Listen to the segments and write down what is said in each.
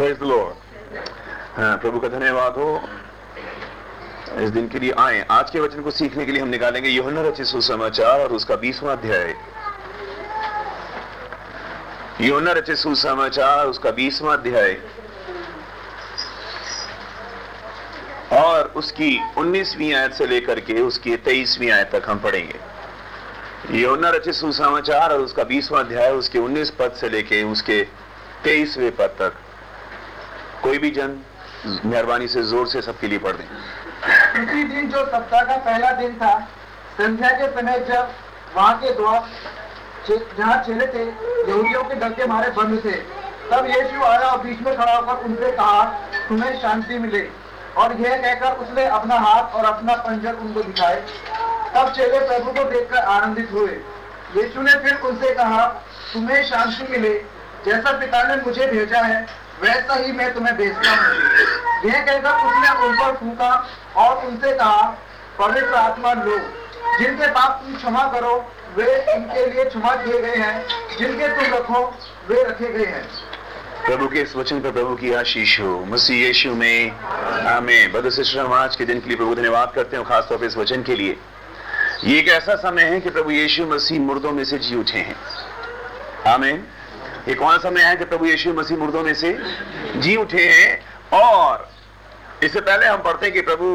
Praise the Lord प्रभु का धन्यवाद हो। इस दिन के लिए आए। आज के वचन को सीखने के लिए हम निकालेंगे योहन्ना रचित सुसमाचार और उसका बीसवां अध्याय। योहन्ना रचित सुसमाचार, उसका बीसवां अध्याय। और उसकी 19वीं आयत से लेकर के उसकी 23वीं आयत तक हम पढ़ेंगे। योना रचित सुसमाचार और उसका 20वां अध्याय, उसके 19 पद से लेके उसके 23वें पद तक। भी जन मेहरबानी से, ज़ोर से सबके लिए पढ़ दें। उसी दिन जो सप्ताह का पहला दिन था, संध्या के समय जब वहाँ के द्वार जहाँ चेले थे, यहूदियों के डर के मारे बंद थे, तब यीशु आया और बीच में खड़ा होकर उनसे कहा, तुम्हें शांति मिले। और यह कहकर उसने अपना हाथ और अपना पंजर उनको दिखाए। तब चेले प्रभु को देखकर आनंदित हुए। यीशु ने फिर उनसे कहा, तुम्हें शांति मिले, जैसा पिता ने मुझे भेजा है वैसा ही मैं तुम्हें भेजता हूँ। यह कहकर उसने उन पर फूका और उनसे कहा, पवित्र आत्मा लो, जिनके पाप तुम क्षमा करो, वे इनके लिए क्षमा किए गए हैं। जिनके तुम रखो, वे रखे गए हैं। प्रभु के इस वचन पर प्रभु की आशीष हो। मसीह यीशु में हमें बद सिस्टर, हम आज के दिन के लिए प्रभु धन्यवाद करते हैं खासतौर पर इस वचन के लिए। ये एक ऐसा समय है कि प्रभु यीशु मसीह मुर्दों में से जी उठे हैं। आमीन। ये कौन समय है कि प्रभु यीशु मसीह मुर्दों में से जी उठे हैं? और इससे पहले हम पढ़ते हैं कि प्रभु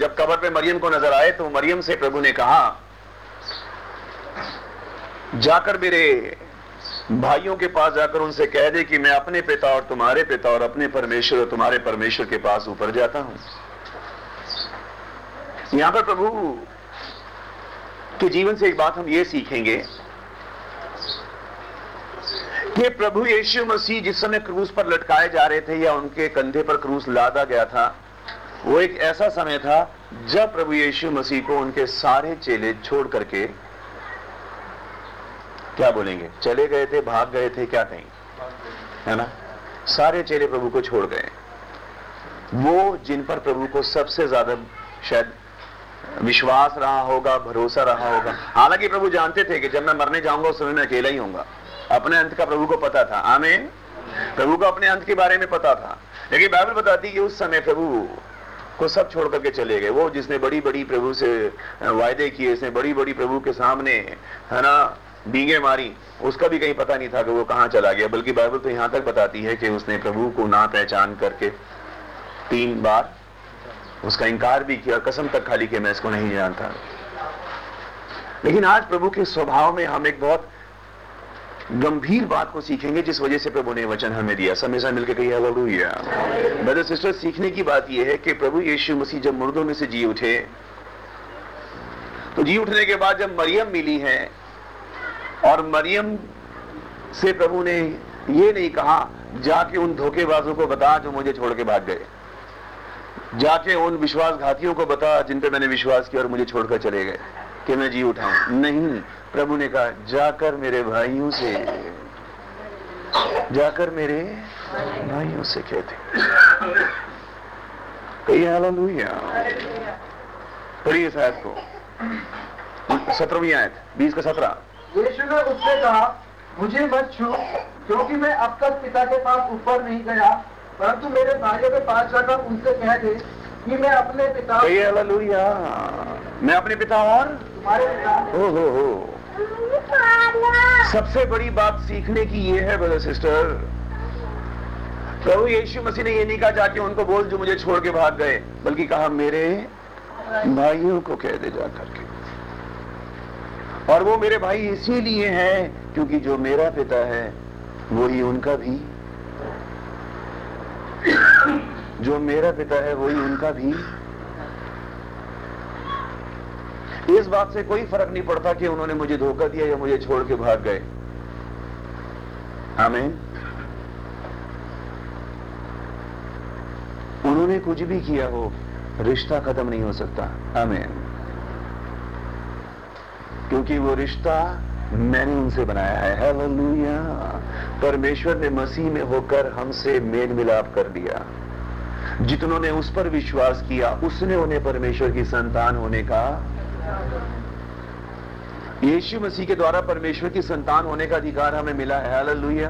जब कबर पे मरियम को नज़र आए तो मरियम से प्रभु ने कहा, जाकर मेरे भाइयों के पास जाकर उनसे कह दे कि मैं अपने पिता और तुम्हारे पिता और अपने परमेश्वर और तुम्हारे परमेश्वर के पास ऊपर जाता हूँ। यहाँ पर प्रभु, के जीवन से एक बात हम ये सीखेंगे कि प्रभु यीशु मसीह, जिस समय क्रूस पर लटकाए जा रहे थे या उनके कंधे पर क्रूस लादा गया था, वो एक ऐसा समय था जब प्रभु यीशु मसीह को उनके सारे चेले छोड़ करके क्या बोलेंगे? चले गए थे, भाग गए थे, क्या कहीं है ना? सारे चेले प्रभु को छोड़ गए। वो जिन पर प्रभु को सबसे ज़्यादा शायद विश्वास रहा होगा, भरोसा रहा होगा। हालाँकि प्रभु जानते थे कि जब मैं मरने जाऊँगा, उस समय मैं अकेला ही होऊँगा। अपने अंत का प्रभु को पता था। आमीन। प्रभु को अपने अंत के बारे में पता था। लेकिन बाइबल बताती कि उस समय प्रभु को सब छोड़ करके चले गए। वो जिसने बड़ी बड़ी प्रभु से वायदे किए इसने बड़ी बड़ी प्रभु के सामने, है ना, बींगे मारी, उसका भी कहीं पता नहीं था कि वो कहाँ चला गया। बल्कि बाइबल तो यहाँ तक बताती है कि उसने प्रभु को ना पहचान करके तीन बार उसका इनकार भी किया। कसम तक खाली कि मैं इसको नहीं जानता। लेकिन आज प्रभु के स्वभाव में हम एक बहुत गंभीर बात को सीखेंगे, जिस वजह से प्रभु ने वचन हमें दिया। समय से मिलकर कही हालेलुया ब्रदर सिस्टर सीखने की बात यह है कि प्रभु यीशु मसीह जब मुर्दों में से जी उठे तो जी उठने के बाद जब मरियम मिली है, और मरियम से प्रभु ने ये नहीं कहा, जाके उन धोखेबाजों को बता जो मुझे छोड़ के भाग गए। जाके उन विश्वासघातियों को बता जिन पे मैंने विश्वास किया और मुझे छोड़कर चले गए, कि मैं जी उठाऊं। नहीं प्रभु ने कहा जाकर मेरे भाइयों से जाकर मेरे भाइयों से कहते कही हालेलुया। पढ़िए इस आयत को। सत्रहवीं आयत बीस का सत्रह। यीशु ने उससे कहा मुझे मत छू क्योंकि मैं अब तक पिता के पास ऊपर नहीं गया परंतु मेरे भाइयों के पास जाकर उनसे कह दे कि मैं अपने पिता कही मैं अपने पिता और? तुम्हारे पिता। हो हो हो। सबसे बड़ी बात सीखने की ये है ब्रदर सिस्टर प्रभु यीशु मसीह ने ये नहीं कहा, जाके उनको बोल, जो मुझे छोड़ के भाग गए, बल्कि कहा, मेरे भाइयों को कह दे जा करके। और वो मेरे भाई इसीलिए हैं, क्योंकि जो मेरा पिता है वही उनका भी। जो मेरा पिता है वही उनका भी। इस बात से कोई फ़र्क नहीं पड़ता कि उन्होंने मुझे धोखा दिया या मुझे छोड़ के भाग गए। हमें उन्होंने कुछ भी किया हो, रिश्ता खत्म नहीं हो सकता। हमें क्योंकि वो रिश्ता मैंने उनसे बनाया है। हालेलुया। परमेश्वर ने मसीह में होकर हमसे मेल मिलाप कर दिया। जितनों ने उस पर विश्वास किया, उसने उन्हें परमेश्वर की संतान होने का यीशु मसीह के द्वारा परमेश्वर की संतान होने का अधिकार हमें मिला है। हालेलुया।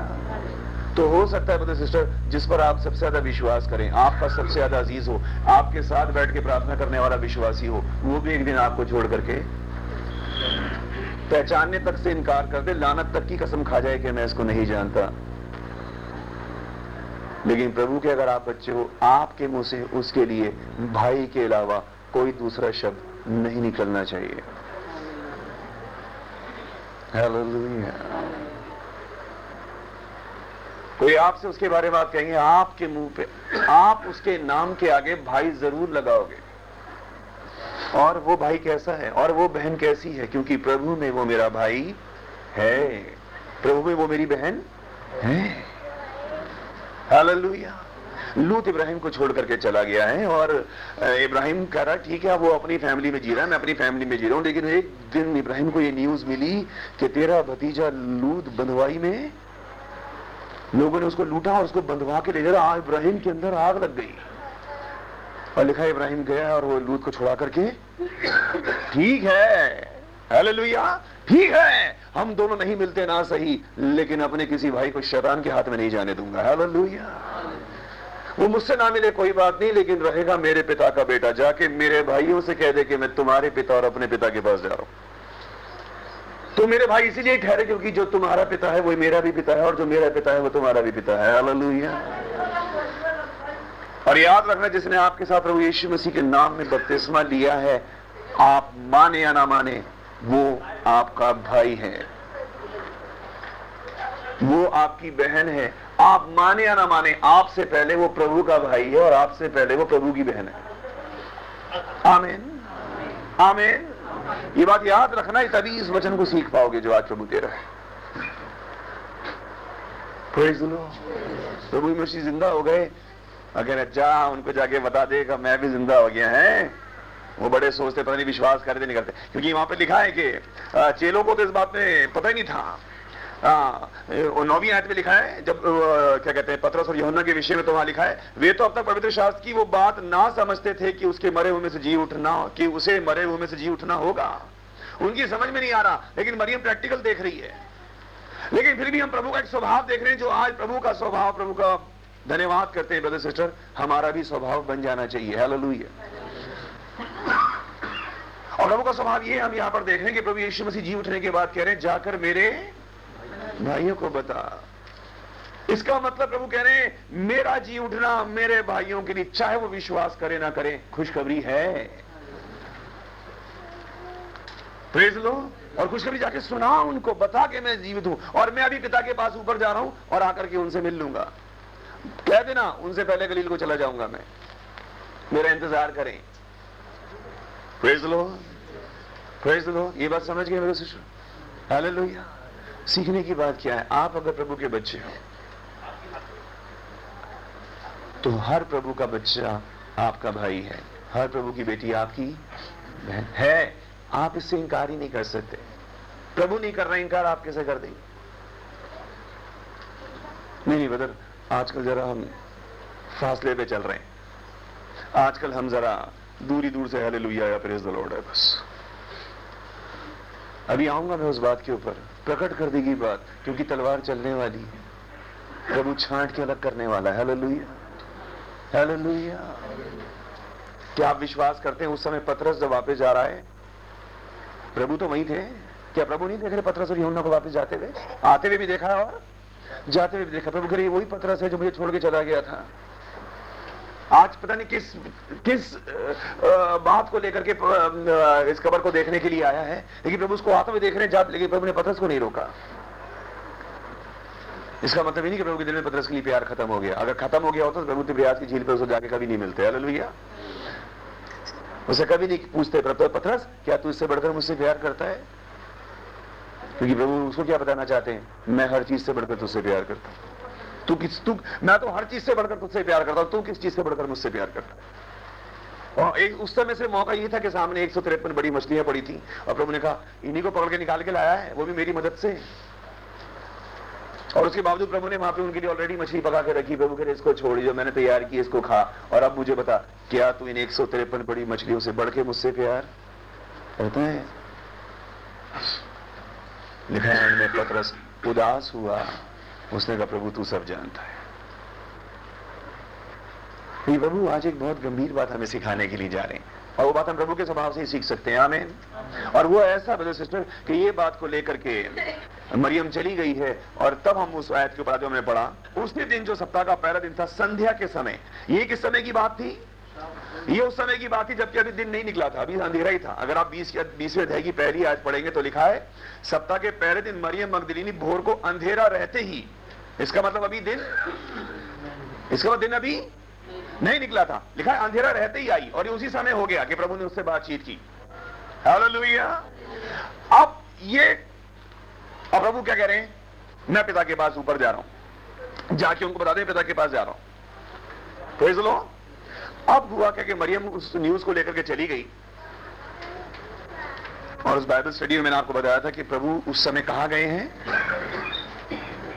तो हो सकता है ब्रदर सिस्टर जिस पर आप सबसे ज़्यादा विश्वास करें, आपका सबसे ज़्यादा अज़ीज़ हो, आपके साथ बैठ के प्रार्थना करने वाला विश्वासी हो, वो भी एक दिन आपको छोड़ करके पहचानने तक से इनकार कर दे, लानत तक की कसम खा जाए कि मैं इसको नहीं जानता। लेकिन प्रभु के अगर आप बच्चे हो, आपके मुँह से उसके लिए भाई के अलावा कोई दूसरा शब्द नहीं निकलना चाहिए. कोई आपसे उसके बारे में बात कहेंगे, आपके मुँह पे, आप उसके नाम के आगे भाई ज़रूर लगाओगे। और वो भाई कैसा है? और वो बहन कैसी है? क्योंकि प्रभु में वो मेरा भाई है। प्रभु में वो मेरी बहन है। हालेलुया लूत इब्राहिम को छोड़ करके चला गया है और इब्राहिम कह रहा ठीक है, वो अपनी फैमिली में जी रहा है, मैं अपनी फैमिली में जी रहा हूँ, लेकिन एक दिन इब्राहिम को ये न्यूज़ मिली कि तेरा भतीजा लूत बंधवाई में, लोगों ने उसको लूटा और उसको बंधवा के ले जा इब्राहिम के अंदर आग लग गई। और लिखा, इब्राहिम गया और वो लूत को छुड़ा करके, ठीक है, हालेलुया, ठीक है, हम दोनों नहीं मिलते ना सही, लेकिन अपने किसी भाई को शैतान के हाथ में नहीं जाने दूँगा, हालेलुया। वो मुझसे ना मिले कोई बात नहीं, लेकिन रहेगा मेरे पिता का बेटा। जाके मेरे भाइयों से कह दे कि मैं तुम्हारे पिता और अपने पिता के पास जा रहा हूँ। तो मेरे भाई इसीलिए ठहरे क्योंकि जो तुम्हारा पिता है वो मेरा भी पिता है, और जो मेरा पिता है, वो तुम्हारा भी पिता है। हालेलुया और याद रखना, जिसने आपके साथ प्रभु यीशु मसीह के नाम में बपतिस्मा लिया है, आप माने या ना माने, वो आपका भाई है। वो आपकी बहन है। आप माने या ना माने, आपसे पहले वो प्रभु का भाई है और आपसे पहले वो प्रभु की बहन है। आमीन। आमीन। ये बात याद रखना है तभी इस वचन को सीख पाओगे जो आज प्रभु दे रहा प्रभु मसीह ज़िंदा हो गए। अगर अच्छा उनको जाके बता देगा मैं भी ज़िंदा हो गया है। वो बड़े सोचते, पता नहीं विश्वास करते, नहीं करते। क्योंकि वहाँ पे लिखा है कि चेलों को तो इस बात में पता ही नहीं था। नौवीं आयत में लिखा है, जब क्या कहते हैं, पत्रस और यमुना के विषय में तो वहाँ लिखा है, वे तो अब तक पवित्र शास्त्र की वो बात ना समझते थे कि उसके मरे हुए से जी उठना, कि उसे मरे हुए में से जी उठना होगा। उनकी समझ में नहीं आ रहा, लेकिन मरियम प्रैक्टिकल देख रही है। लेकिन फिर भी हम प्रभु का एक स्वभाव देख रहे हैं, जो आज प्रभु का स्वभाव, प्रभु का धन्यवाद करते हैं, ब्रदर, सिस्टर, हमारा भी स्वभाव बन जाना चाहिए। हालेलुया। और प्रभु का स्वभाव ये हम यहाँ पर देख रहे हैं कि प्रभु यीशु मसीह जी उठने के बाद कह रहे हैं, जाकर मेरे भाइयों को बता। इसका मतलब प्रभु कह रहे हैं, मेरा जी उठना मेरे भाइयों के लिए, चाहे वो विश्वास करे ना करे, खुशखबरी है। प्रेज लो और खुशखबरी जाके सुना उनको, बता के मैं जीवित हूँ। और मैं अभी पिता के पास ऊपर जा रहा हूँ और आकर के उनसे मिल लूँगा। कह देना, उनसे पहले गलील को चला जाऊँगा मैं। मेरा इंतज़ार करें। प्रेज लो प्रेज लो ये बात समझ गए मेरे सिस्टर? हालेलुया सीखने की बात क्या है? आप अगर प्रभु के बच्चे हो तो हर प्रभु का बच्चा आपका भाई है। हर प्रभु की बेटी आपकी बहन है। आप इससे इंकार ही नहीं कर सकते। प्रभु नहीं कर रहे इंकार आप कैसे कर देंगे। नहीं नहीं, बदर, आजकल जरा हम फासले पे चल रहे हैं। आजकल हम जरा दूरी दूर से हले लुया या लॉर्ड है बस। अभी आऊँगा मैं उस बात के ऊपर। प्रकट कर देगी बात, क्योंकि तलवार चलने वाली है। प्रभु छांट के अलग करने वाला है। हालेलुया। हालेलुया। क्या आप विश्वास करते हैं उस समय पथरस जब वापस जा रहा है? प्रभु तो वही थे। क्या प्रभु नहीं देख रहे पथरस और यमुना को वापस जाते हुए? आते हुए भी देखा और जाते हुए भी देखा। प्रभु कह वही पथरस है जो मुझे छोड़ के चला गया था। आज पता नहीं किस किस बात को लेकर के इस कबर को देखने के लिए आया है। लेकिन प्रभु उसको आते हुए देख रहे हैं लेकिन प्रभु ने पथरस को नहीं रोका। इसका मतलब ही नहीं कि प्रभु के दिल में पथरस के लिए प्यार खत्म हो गया। अगर खत्म हो गया होता तो प्रभु तिब्रियाज की झील पर उसको जाके कभी नहीं मिलते। हालेलुया। उसे कभी नहीं पूछते प्रभु पथरस क्या तू इससे बढ़कर मुझसे प्यार करता है? क्योंकि प्रभु उसको क्या बताना चाहते हैं? मैं हर चीज़ से बढ़कर तुझसे प्यार करता हूँ। तू किस, तू, मैं तो हर चीज़ से बढ़कर तुझसे प्यार करता हूँ, तू किस चीज़ से बढ़कर मुझसे प्यार करता और एक, उस समय से मौका ये था कि सामने एक बड़ी मछलियाँ पड़ी थी, और प्रभु ने कहा, इन्हीं को पकड़ के निकाल के लाया है, वो भी मेरी मदद से और उसके बावजूद प्रभु ने वहाँ पे उनके लिए ऑलरेडी मछली पका के रखी, प्रभु के इसको छोड़ी जो मैंने तैयार की, इसको खा। और अब मुझे बता, क्या तू इन एक सौ तिरपन बड़ी मछलियों से बढ़ के मुझसे प्यार करता है? लिखा है पत्रस उदास हुआ उसने कहा प्रभु तू सब जानता है। ये प्रभु आज एक बहुत गंभीर बात हमें सिखाने के लिए जा रहे हैं। और वो बात हम प्रभु के स्वभाव से ही सीख सकते हैं। आमेन। और वो ऐसा ब्रदर सिस्टर कि ये बात को लेकर के मरियम चली गई है और तब हम उस आयत के ऊपर जो हमने पढ़ा उसी दिन जो सप्ताह का पहला दिन था संध्या के समय। ये किस समय की बात थी? ये उस समय की बात थी जबकि अभी दिन नहीं निकला था, अभी अंधेरा ही था। अगर आप बीस बीसवें अध्याय की पहली आज पढ़ेंगे तो लिखा है, सप्ताह के पहले दिन मरियम मगदलिनी भोर को अंधेरा रहते ही, इसका मतलब अभी दिन, इसका मतलब दिन अभी नहीं निकला था। लिखा है, अंधेरा रहते ही आई और ये उसी समय हो गया कि प्रभु ने उससे बातचीत की। हालेलुया। अब ये, अब प्रभु क्या कह रहे हैं? मैं पिता के पास ऊपर जा रहा हूँ। जाके उनको बता दें, पिता के पास जा रहा हूँ। तो लो अब हुआ क्या कि मरियम उस न्यूज़ को लेकर के चली गई? और उस बाइबल स्टडी में मैंने आपको बताया था कि प्रभु उस समय कहा गए हैं?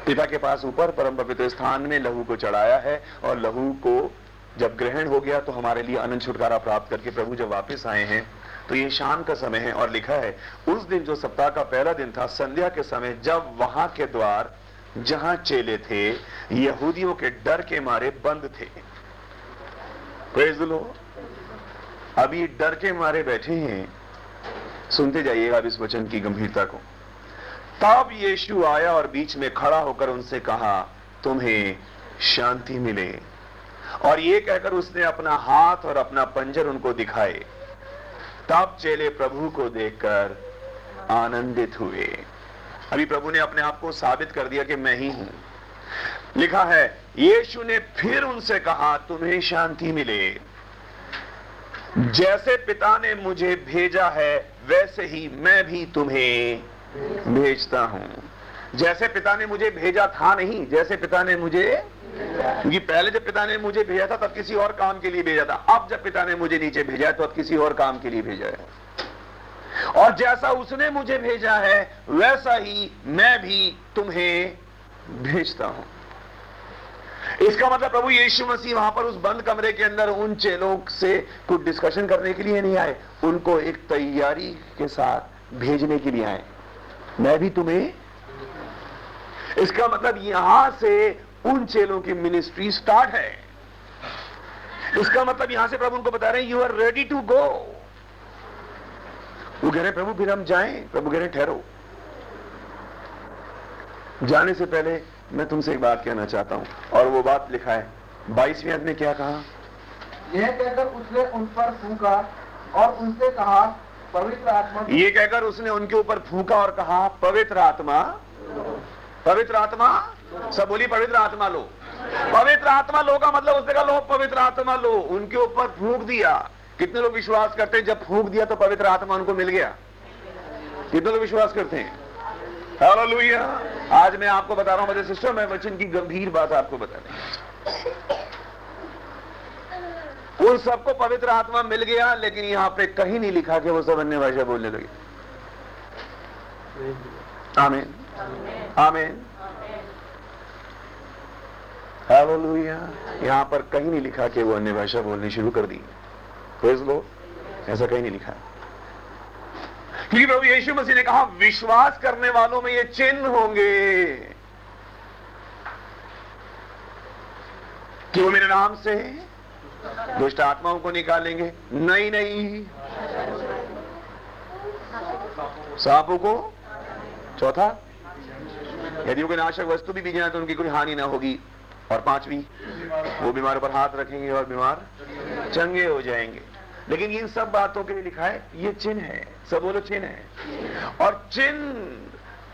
पिता के पास ऊपर, परम पवित्र स्थान में लहू को चढ़ाया है और लहू को जब ग्रहण हो गया तो हमारे लिए अनंत छुटकारा प्राप्त करके प्रभु जब वापस आए हैं तो ये शाम का समय है और लिखा है, उस दिन जो सप्ताह का पहला दिन था, संध्या के समय जब वहाँ के द्वार जहाँ चेले थे, यहूदियों के डर के मारे बंद थे। लो अभी डर के मारे बैठे हैं। सुनते जाइएगा इस वचन की गंभीरता को। तब यीशु आया और बीच में खड़ा होकर उनसे कहा, तुम्हें शांति मिले। और ये कहकर उसने अपना हाथ और अपना पंजर उनको दिखाए। तब चेले प्रभु को देखकर आनंदित हुए। अभी प्रभु ने अपने आप को साबित कर दिया कि मैं ही हूँ। लिखा है, यीशु ने फिर उनसे कहा, तुम्हें शांति मिले। जैसे पिता ने मुझे भेजा है, वैसे ही मैं भी तुम्हें भेजता हूँ। जैसे पिता ने मुझे भेजा था नहीं, जैसे पिता ने मुझे क्योंकि पहले जब पिता ने मुझे भेजा था, तब किसी और काम के लिए भेजा था। अब जब पिता ने मुझे नीचे भेजा है तो अब किसी और काम के लिए भेजा है। और जैसा उसने मुझे भेजा है, वैसा ही मैं भी तुम्हें भेजता हूँ। इसका मतलब प्रभु यीशु मसीह वहाँ पर उस बंद कमरे के अंदर उन चेलों से कुछ डिस्कशन करने के लिए नहीं आए। उनको एक तैयारी के साथ भेजने के लिए आए। मैं भी तुम्हें इसका मतलब यहाँ से उन चेलों की मिनिस्ट्री स्टार्ट है। इसका मतलब यहाँ से प्रभु उनको बता रहे हैं you are ready to go वो कह रहे प्रभु, फिर हम जाएँ। प्रभु कह रहे ठहरो। जाने से पहले मैं तुमसे एक बात कहना चाहता हूँ। और वो बात लिखा है। बाईसवीं आदमी क्या कहा? यह कहकर उसने उन पर फूका और उनसे कहा पवित्र आत्मा ये कहकर उसने उनके ऊपर फूका और कहा पवित्र आत्मा? पवित्र आत्मा? सब बोली पवित्र आत्मा लो। पवित्र आत्मा लो का मतलब उसने कहा लो पवित्र आत्मा लो। उनके ऊपर फूक दिया। कितने लोग विश्वास करते हैं जब फूक दिया तो पवित्र आत्मा उनको मिल गया? कितने लोग विश्वास करते हैं? हालेलुया आज मैं आपको बता रहा हूँ, मेरे सिस्टर मैं वचन की गंभीर बात आपको बता रही उन सबको पवित्र आत्मा मिल गया, लेकिन यहाँ पे कहीं नहीं लिखा कि वो सब अन्य भाषा बोलने लगे। आमीन। आमीन। हालेलुया यहाँ पर कहीं नहीं लिखा कि वो अन्य भाषा बोलनी शुरू कर दी। प्रेज लो ऐसा कहीं नहीं लिखा। क्योंकि प्रभु यीशु मसीह ने कहा, विश्वास करने वालों में ये चिन्ह होंगे। कि वो मेरे नाम से? दुष्ट आत्माओं को निकालेंगे। नहीं नहीं। सांपों को? चौथा? यदि कोई नाशक वस्तु भी बीजना तो उनकी कोई हानि ना होगी। और पांचवी? वो बीमार पर हाथ रखेंगे और बीमार चंगे हो जाएँगे। लेकिन इन सब बातों के लिए लिखा है, ये चिन्ह है, सब बोलो चिन्ह है। और चिन्ह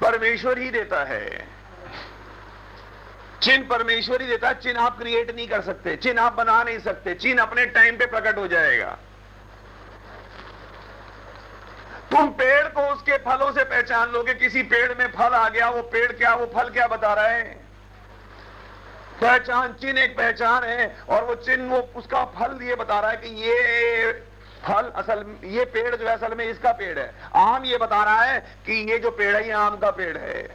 परमेश्वर ही देता है। चिन्ह परमेश्वर ही देता है, चिन्ह आप क्रिएट नहीं कर सकते, चिन्ह आप बना नहीं सकते, चिन्ह अपने टाइम पे प्रकट हो जाएगा। तुम पेड़ को उसके फलों से पहचान लोगे, किसी पेड़ में फल आ गया, वो पेड़ क्या, वो फल क्या बता रहा है? पहचान, चिन्ह एक पहचान है और वो चिन्ह वो उसका फल ये बता रहा है कि ये फल असल, ये पेड़ जो है असल में इसका पेड़ है। आम ये बता रहा है कि ये जो पेड़ है, ये आम का पेड़ है।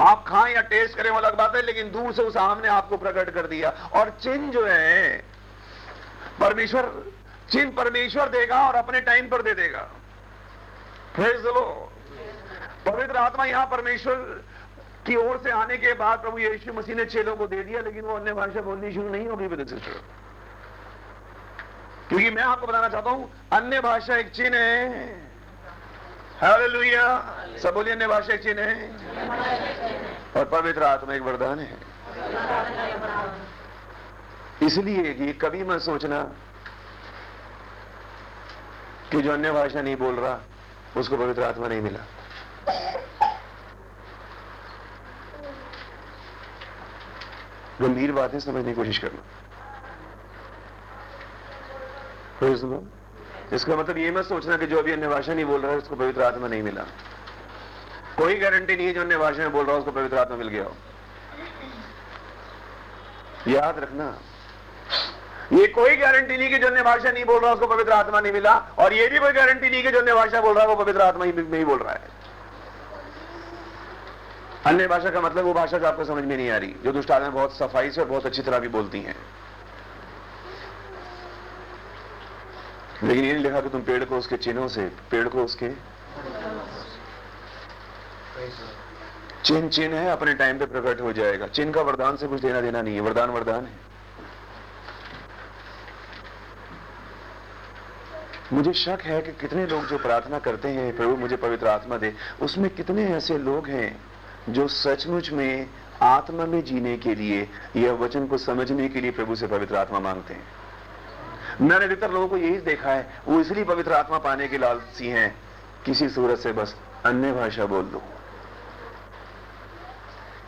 आप खाएँ या टेस्ट करें, वो अलग बात है, लेकिन दूर से उस आम ने आपको प्रकट कर दिया। और चिन्ह जो है, परमेश्वर, चिन्ह परमेश्वर देगा और अपने टाइम पर दे देगा। फिर चलो पवित्र आत्मा यहाँ परमेश्वर की ओर से आने के बाद प्रभु यीशु मसीह ने चेलों को दे दिया, लेकिन वो अन्य भाषा बोलनी शुरू नहीं होगी ब्रदर सिस्टर क्योंकि मैं आपको बताना चाहता हूँ, अन्य भाषा एक चिन्ह है। हालेलुया। सब बोलिए अन्य भाषा एक चिन्ह है। और पवित्र आत्मा एक वरदान है। इसलिए कि कभी मत सोचना कि जो अन्य भाषा नहीं बोल रहा, उसको पवित्र आत्मा नहीं मिला। गंभीर बातें समझने की कोशिश करना। इसका मतलब ये मत सोचना कि जो अभी अन्य भाषा नहीं बोल रहा है, उसको पवित्र आत्मा नहीं मिला। कोई गारंटी नहीं है जो अन्य भाषा में बोल रहा है, उसको पवित्र आत्मा मिल गया हो। याद रखना। ये कोई गारंटी नहीं कि जो अन्य भाषा नहीं बोल रहा उसको पवित्र आत्मा नहीं मिला। और ये भी कोई गारंटी नहीं कि जो अन्य भाषा बोल रहा है, वो पवित्र आत्मा ही नहीं बोल रहा है। अन्य भाषा का मतलब वो भाषा जो आपको समझ में नहीं आ रही, जो दुष्ट आत्मा बहुत सफ़ाई से और बहुत अच्छी तरह भी बोलती हैं। लेकिन ये नहीं लिखा कि तुम पेड़ को उसके चिन्हों से, पेड़ को उसके चिन्ह चिन्ह है, अपने टाइम पे प्रकट हो जाएगा। चिन्ह का वरदान से कुछ देना देना नहीं है, वरदान वरदान है। मुझे शक है कि कितने लोग जो प्रार्थना करते हैं, प्रभु मुझे पवित्र आत्मा दे, उसमें कितने ऐसे लोग हैं जो सचमुच में आत्मा में जीने के लिए, यह वचन को समझने के लिए प्रभु से पवित्र आत्मा मांगते हैं। मैंने अधिकतर लोगों को यही देखा है, वो इसलिए पवित्र आत्मा पाने के लालसी हैं, किसी सूरत से बस अन्य भाषा बोल दो।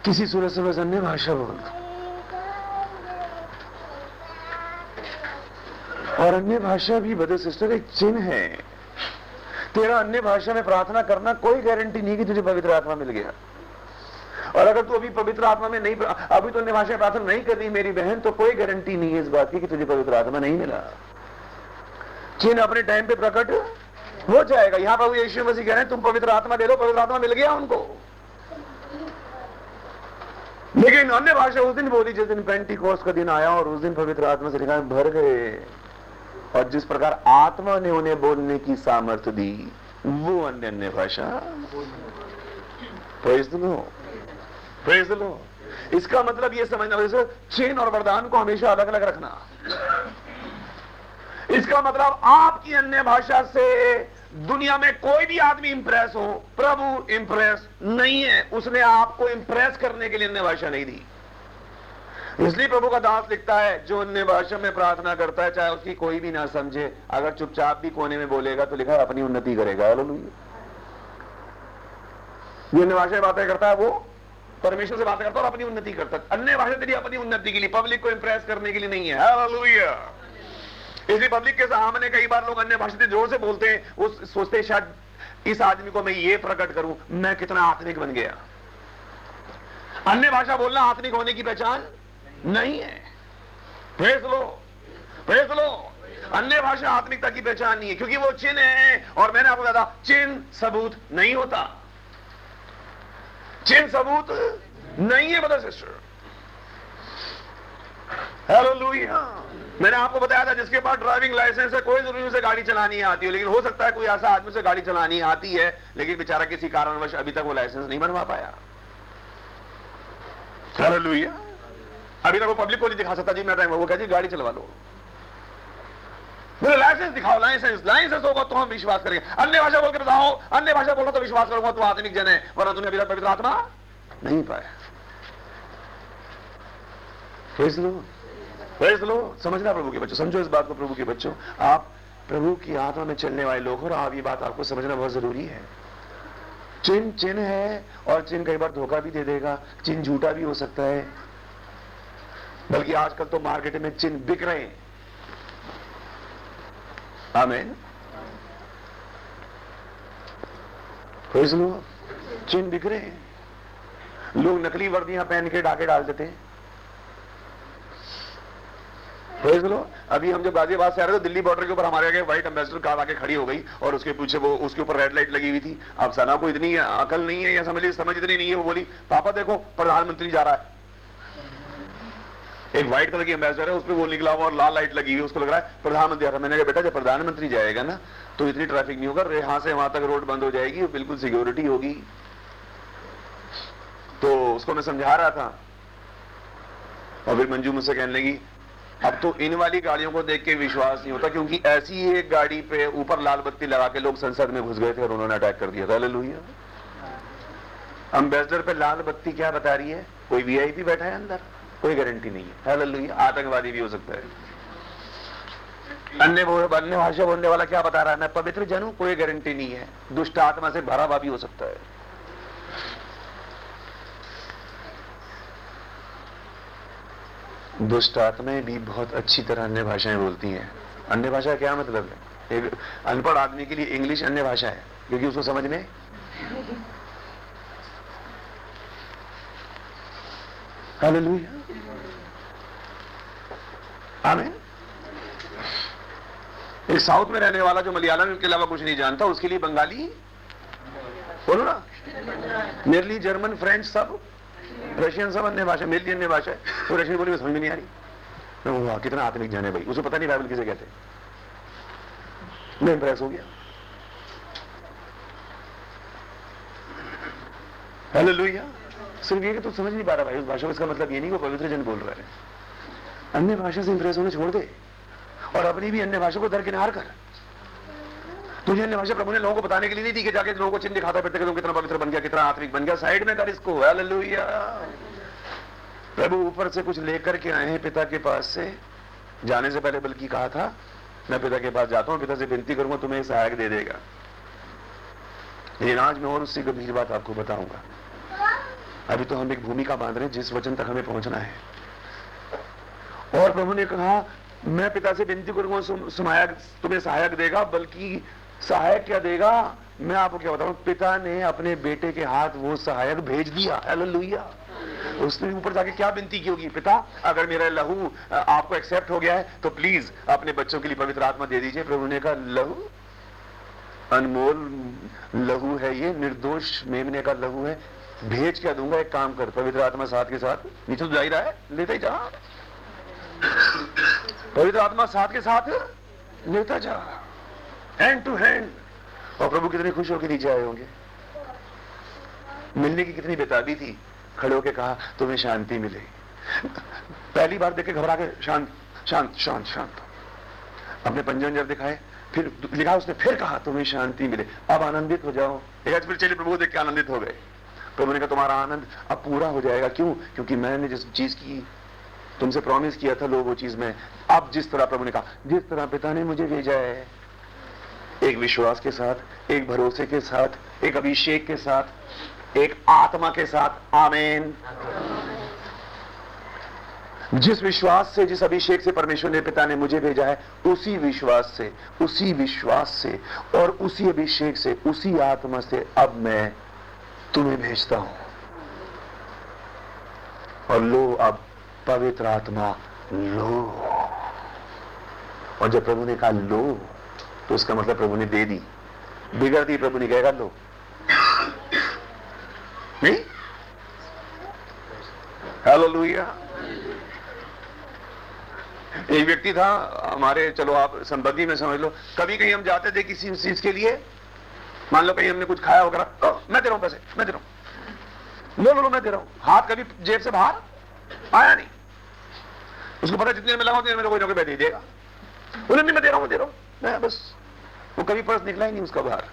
किसी सूरत से बस अन्य भाषा बोल दो। और अन्य भाषा भी बदल सिस्टर, एक चिन्ह है। तेरा अन्य भाषा में प्रार्थना करना कोई गारंटी नहीं कि तुझे पवित्र आत्मा मिल गया। और अगर तू अभी पवित्र आत्मा में नहीं, अभी तो भाषा प्रार्थना नहीं कर रही मेरी बहन तो कोई गारंटी नहीं है इस बात की कि तुझे पवित्र आत्मा नहीं मिला। चिन्ह अपने टाइम पे प्रकट हो जाएगा। यहाँ पर यीशु मसीह कह रहे हैं, तुम पवित्र आत्मा दे दो, पवित्र आत्मा मिल गया उनको। लेकिन अन्य भाषा उस दिन बोली, जिस दिन पेंटी कोर्स का दिन आया और उस दिन पवित्र आत्मा से लिखा भर गए। और जिस प्रकार आत्मा ने उन्हें बोलने की सामर्थ्य दी, वो अन्य अन्य भाषा लो प्रेज लो इसका मतलब ये समझना वैसे चेन और वरदान को हमेशा अलग अलग रखना। इसका मतलब आपकी अन्य भाषा से दुनिया में कोई भी आदमी इंप्रेस हो, प्रभु इंप्रेस नहीं है। उसने आपको इंप्रेस करने के लिए अन्य भाषा नहीं दी। इसलिए प्रभु का दास लिखता है, जो अन्य भाषा में प्रार्थना करता है, चाहे उसकी कोई भी ना समझे। अगर चुपचाप भी कोने में बोलेगा तो लिखा अपनी उन्नति करेगा। जो अन्य भाषा में बातें करता है, वो परमेश्वर से बातें करता और अपनी उन्नति करता अन्य भाषा तेरी अपनी उन्नति के लिए पब्लिक को इंप्रेस करने के लिए नहीं है। इसलिए पब्लिक के सामने कई बार लोग अन्य भाषा ज़ोर से बोलते हैं, वो सोचते शायद इस आदमी को मैं ये प्रकट करूँ, मैं कितना आत्मिक बन गया। अन्य भाषा बोलना आत्मिक होने की पहचान नहीं है। प्रेस लो प्रेस लो अन्य भाषा आत्मिकता की पहचान नहीं है, क्योंकि वो चिन्ह है। और मैंने आपको कहा चिन्ह सबूत नहीं होता। चिन्ह सबूत नहीं है बता सिस्टर हेलो लुइया मैंने आपको बताया था, जिसके पास ड्राइविंग लाइसेंस है, कोई ज़रूरी उसे गाड़ी चलानी आती है। लेकिन हो सकता है कोई ऐसा आदमी से गाड़ी चलानी आती है, लेकिन बेचारा किसी कारणवश अभी तक वो लाइसेंस नहीं बनवा पाया। लुइया अभी तक वो पब्लिक को नहीं दिखा सकता। जी, मैं वो कह जी, गाड़ी चलवा लो। मुझे लाइसेंस दिखाओ, लाइसेंस लाइसेंस होगा तो हम विश्वास करेंगे। अन्य भाषा बोल के बताओ, अन्य भाषा बोलो तो विश्वास करूँगा तो आत्मिक जन है, वरना तुम्हें अभी तक पवित्र आत्मा नहीं पाया। फेस लो फेस लो, समझना प्रभु के बच्चों, समझो इस बात को प्रभु के बच्चों। आप प्रभु की आत्मा में चलने वाले लोग और आप ये बात आपको समझना बहुत ज़रूरी है। चिन्ह चिन्ह है और चिन्ह कई बार धोखा भी दे देगा, चिन्ह झूठा भी हो सकता है। बल्कि आजकल तो मार्केट में चिन्ह बिक रहे हैं। आमेन लो चिन्ह बिक रहे हैं लोग नकली वर्दियाँ पहन के डाके डाल देते हैं लो अभी हम जब गाजियाबाद से आ रहे थे दिल्ली बॉर्डर के ऊपर हमारे आगे व्हाइट एम्बेसडर कार आके खड़ी हो गई और उसके पीछे वो उसके ऊपर रेड लाइट लगी हुई थी अब सना को इतनी अकल नहीं है या समझ समझ इतनी नहीं है वो बोली पापा देखो प्रधानमंत्री जा रहा है एक व्हाइट कलर की एम्बेसडर है उस पर वो निकला हुआ और लाल लाइट लगी हुई उसको लग रहा है प्रधानमंत्री आ रहा मैंने कहा बेटा जब प्रधानमंत्री जाएगा ना तो इतनी ट्रैफ़िक नहीं होगा यहाँ से वहाँ तक रोड बंद हो जाएगी बिल्कुल सिक्योरिटी होगी। तो उसको मैं समझा रहा था। और फिर मंजू मुझसे कहने लगी अब तो इन वाली गाड़ियों को देख के विश्वास नहीं होता क्योंकि ऐसी ही एक गाड़ी पे ऊपर लाल बत्ती लगा के लोग संसद में घुस गए थे और उन्होंने अटैक कर दिया था। लोहिया अम्बेसडर पे लाल बत्ती क्या बता रही है? कोई वीआईपी बैठा है अंदर? कोई गारंटी नहीं है। आतंकवादी भी हो सकता है। अन्य अन्य भाषा बोलने वाला क्या बता रहा है? मैं पवित्र जन हूँ कोई गारंटी नहीं है। दुष्ट आत्मा से भरा हुआ भी हो सकता है। दुष्ट आत्माएँ भी बहुत अच्छी तरह अन्य भाषाएँ बोलती हैं। अन्य भाषा क्या मतलब है? एक अनपढ़ आदमी के लिए इंग्लिश अन्य भाषा है, क्योंकि उसको समझ में आमीन एक साउथ में रहने वाला जो मलयालम के अलावा कुछ नहीं जानता, उसके लिए बंगाली? बोलो ना। मेरे लिए जर्मन फ्रेंच सब? रशियन सब अन्य भाषा मेरे लिए अन्य भाषा है। तो रशियन बोली, में समझ में नहीं आ रही। वाह, कितना आत्मिक जाने भाई। उसे पता नहीं बाइबल किसे कहते मैं इंप्रेस हो गया। हेलो लुइया सिर्फ़ ये कि तू समझ नहीं पा रहा भाई, उस भाषा में इसका मतलब ये नहीं वो पवित्र जन बोल रहा है। अन्य भाषा से इंप्रेस होने छोड़ दे। और अपनी भी अन्य भाषा को दरकिनार कर। तुझे अन्य भाषा प्रभु ने लोगों को बताने के लिए नहीं दी कि जाके लोगों को चिन्ह दिखाता फिरते कि कितना पवित्र बन गया, कितना आत्मिक बन गया। साइड में कर इसको। प्रभु ऊपर से कुछ लेकर के आए हैं पिता के पास से। जाने से पहले बल्कि कहा था, मैं पिता के पास जाता हूँ, पिता से विनती करूँगा, तुम्हें सहायक दे देगा। लेकिन आज मैं और उससे गंभीर बात आपको बताऊँगा। अभी तो हम एक भूमिका बाँध रहे हैं, जिस वचन तक हमें पहुँचना है। और प्रभु ने कहा, मैं पिता से विनती करूँगा सुमायक तुम्हें सहायक देगा, बल्कि सहायक क्या देगा? मैं आपको क्या बताऊँ? पिता ने अपने बेटे के हाथ वो सहायक भेज दिया। हालेलुया उसने ऊपर जाके क्या विनती की होगी? पिता, अगर मेरा लहू आपको एक्सेप्ट हो गया है तो प्लीज़ अपने बच्चों के लिए पवित्र आत्मा दे दीजिए। प्रभु ने कहा, लहू? अनमोल लहू है ये, निर्दोष मेमने का लहू है। भेज क्या दूँगा? एक काम कर, पवित्र आत्मा साथ के साथ। नीचे तो जा ही रहा है, लेते जा पवित्र आत्मा साथ के साथ लेता जा हैंड टू हैंड और प्रभु कितने खुश होकर नीचे आए होंगे। मिलने की कितनी बेताबी थी। खड़े होकर कहा, तुम्हें शांति मिले। पहली बार देखे घबरा के शांत शांत शांत शांत। अपने पंजन जब दिखाए, फिर लिखा उसने, फिर कहा, तुम्हें शांति मिले। अब आनंदित हो जाओ। एक फिर चलिए, प्रभु देख के आनंदित हो गए। प्रभु ने कहा, तुम्हारा आनंद अब पूरा हो जाएगा। क्यों? क्योंकि मैंने जिस चीज़ की तुमसे प्रॉमिस किया था लोग वो चीज़ में। अब जिस तरह प्रभु ने कहा, जिस तरह पिता ने मुझे भेजा है, एक विश्वास के साथ, एक भरोसे के साथ, एक अभिषेक के साथ, एक आत्मा के साथ, आमेन। जिस विश्वास से, जिस अभिषेक से परमेश्वर ने पिता ने मुझे भेजा है, उसी विश्वास से, उसी विश्वास से, और उसी अभिषेक से, उसी आत्मा से अब मैं तुम्हें भेजता हूँ। और लो, अब पवित्र आत्मा, लो। और जब प्रभु ने कहा लो तो उसका मतलब प्रभु ने दे दी। बिगड़ दी, प्रभु ने कहेगा लो। नहीं? हेलो लुइया एक व्यक्ति था, हमारे, चलो आप संबंधी में समझ लो। कभी कहीं हम जाते थे किसी चीज़ के लिए, मान लो कहीं हमने कुछ खाया वगैरह तो मैं दे रहा हूँ पैसे, मैं दे रहा हूँ। लो लो लो मैं दे रहा हूँ। हाथ कभी जेब से बाहर? आया नहीं। उसको पता जितने में लगा उतने मेरे कोई ना कोई दे देगा। उन्हें नहीं मैं दे रहा हूँ, दे रहा हूँ। मैं बस, वो कभी पर्स निकला ही नहीं उसका बाहर।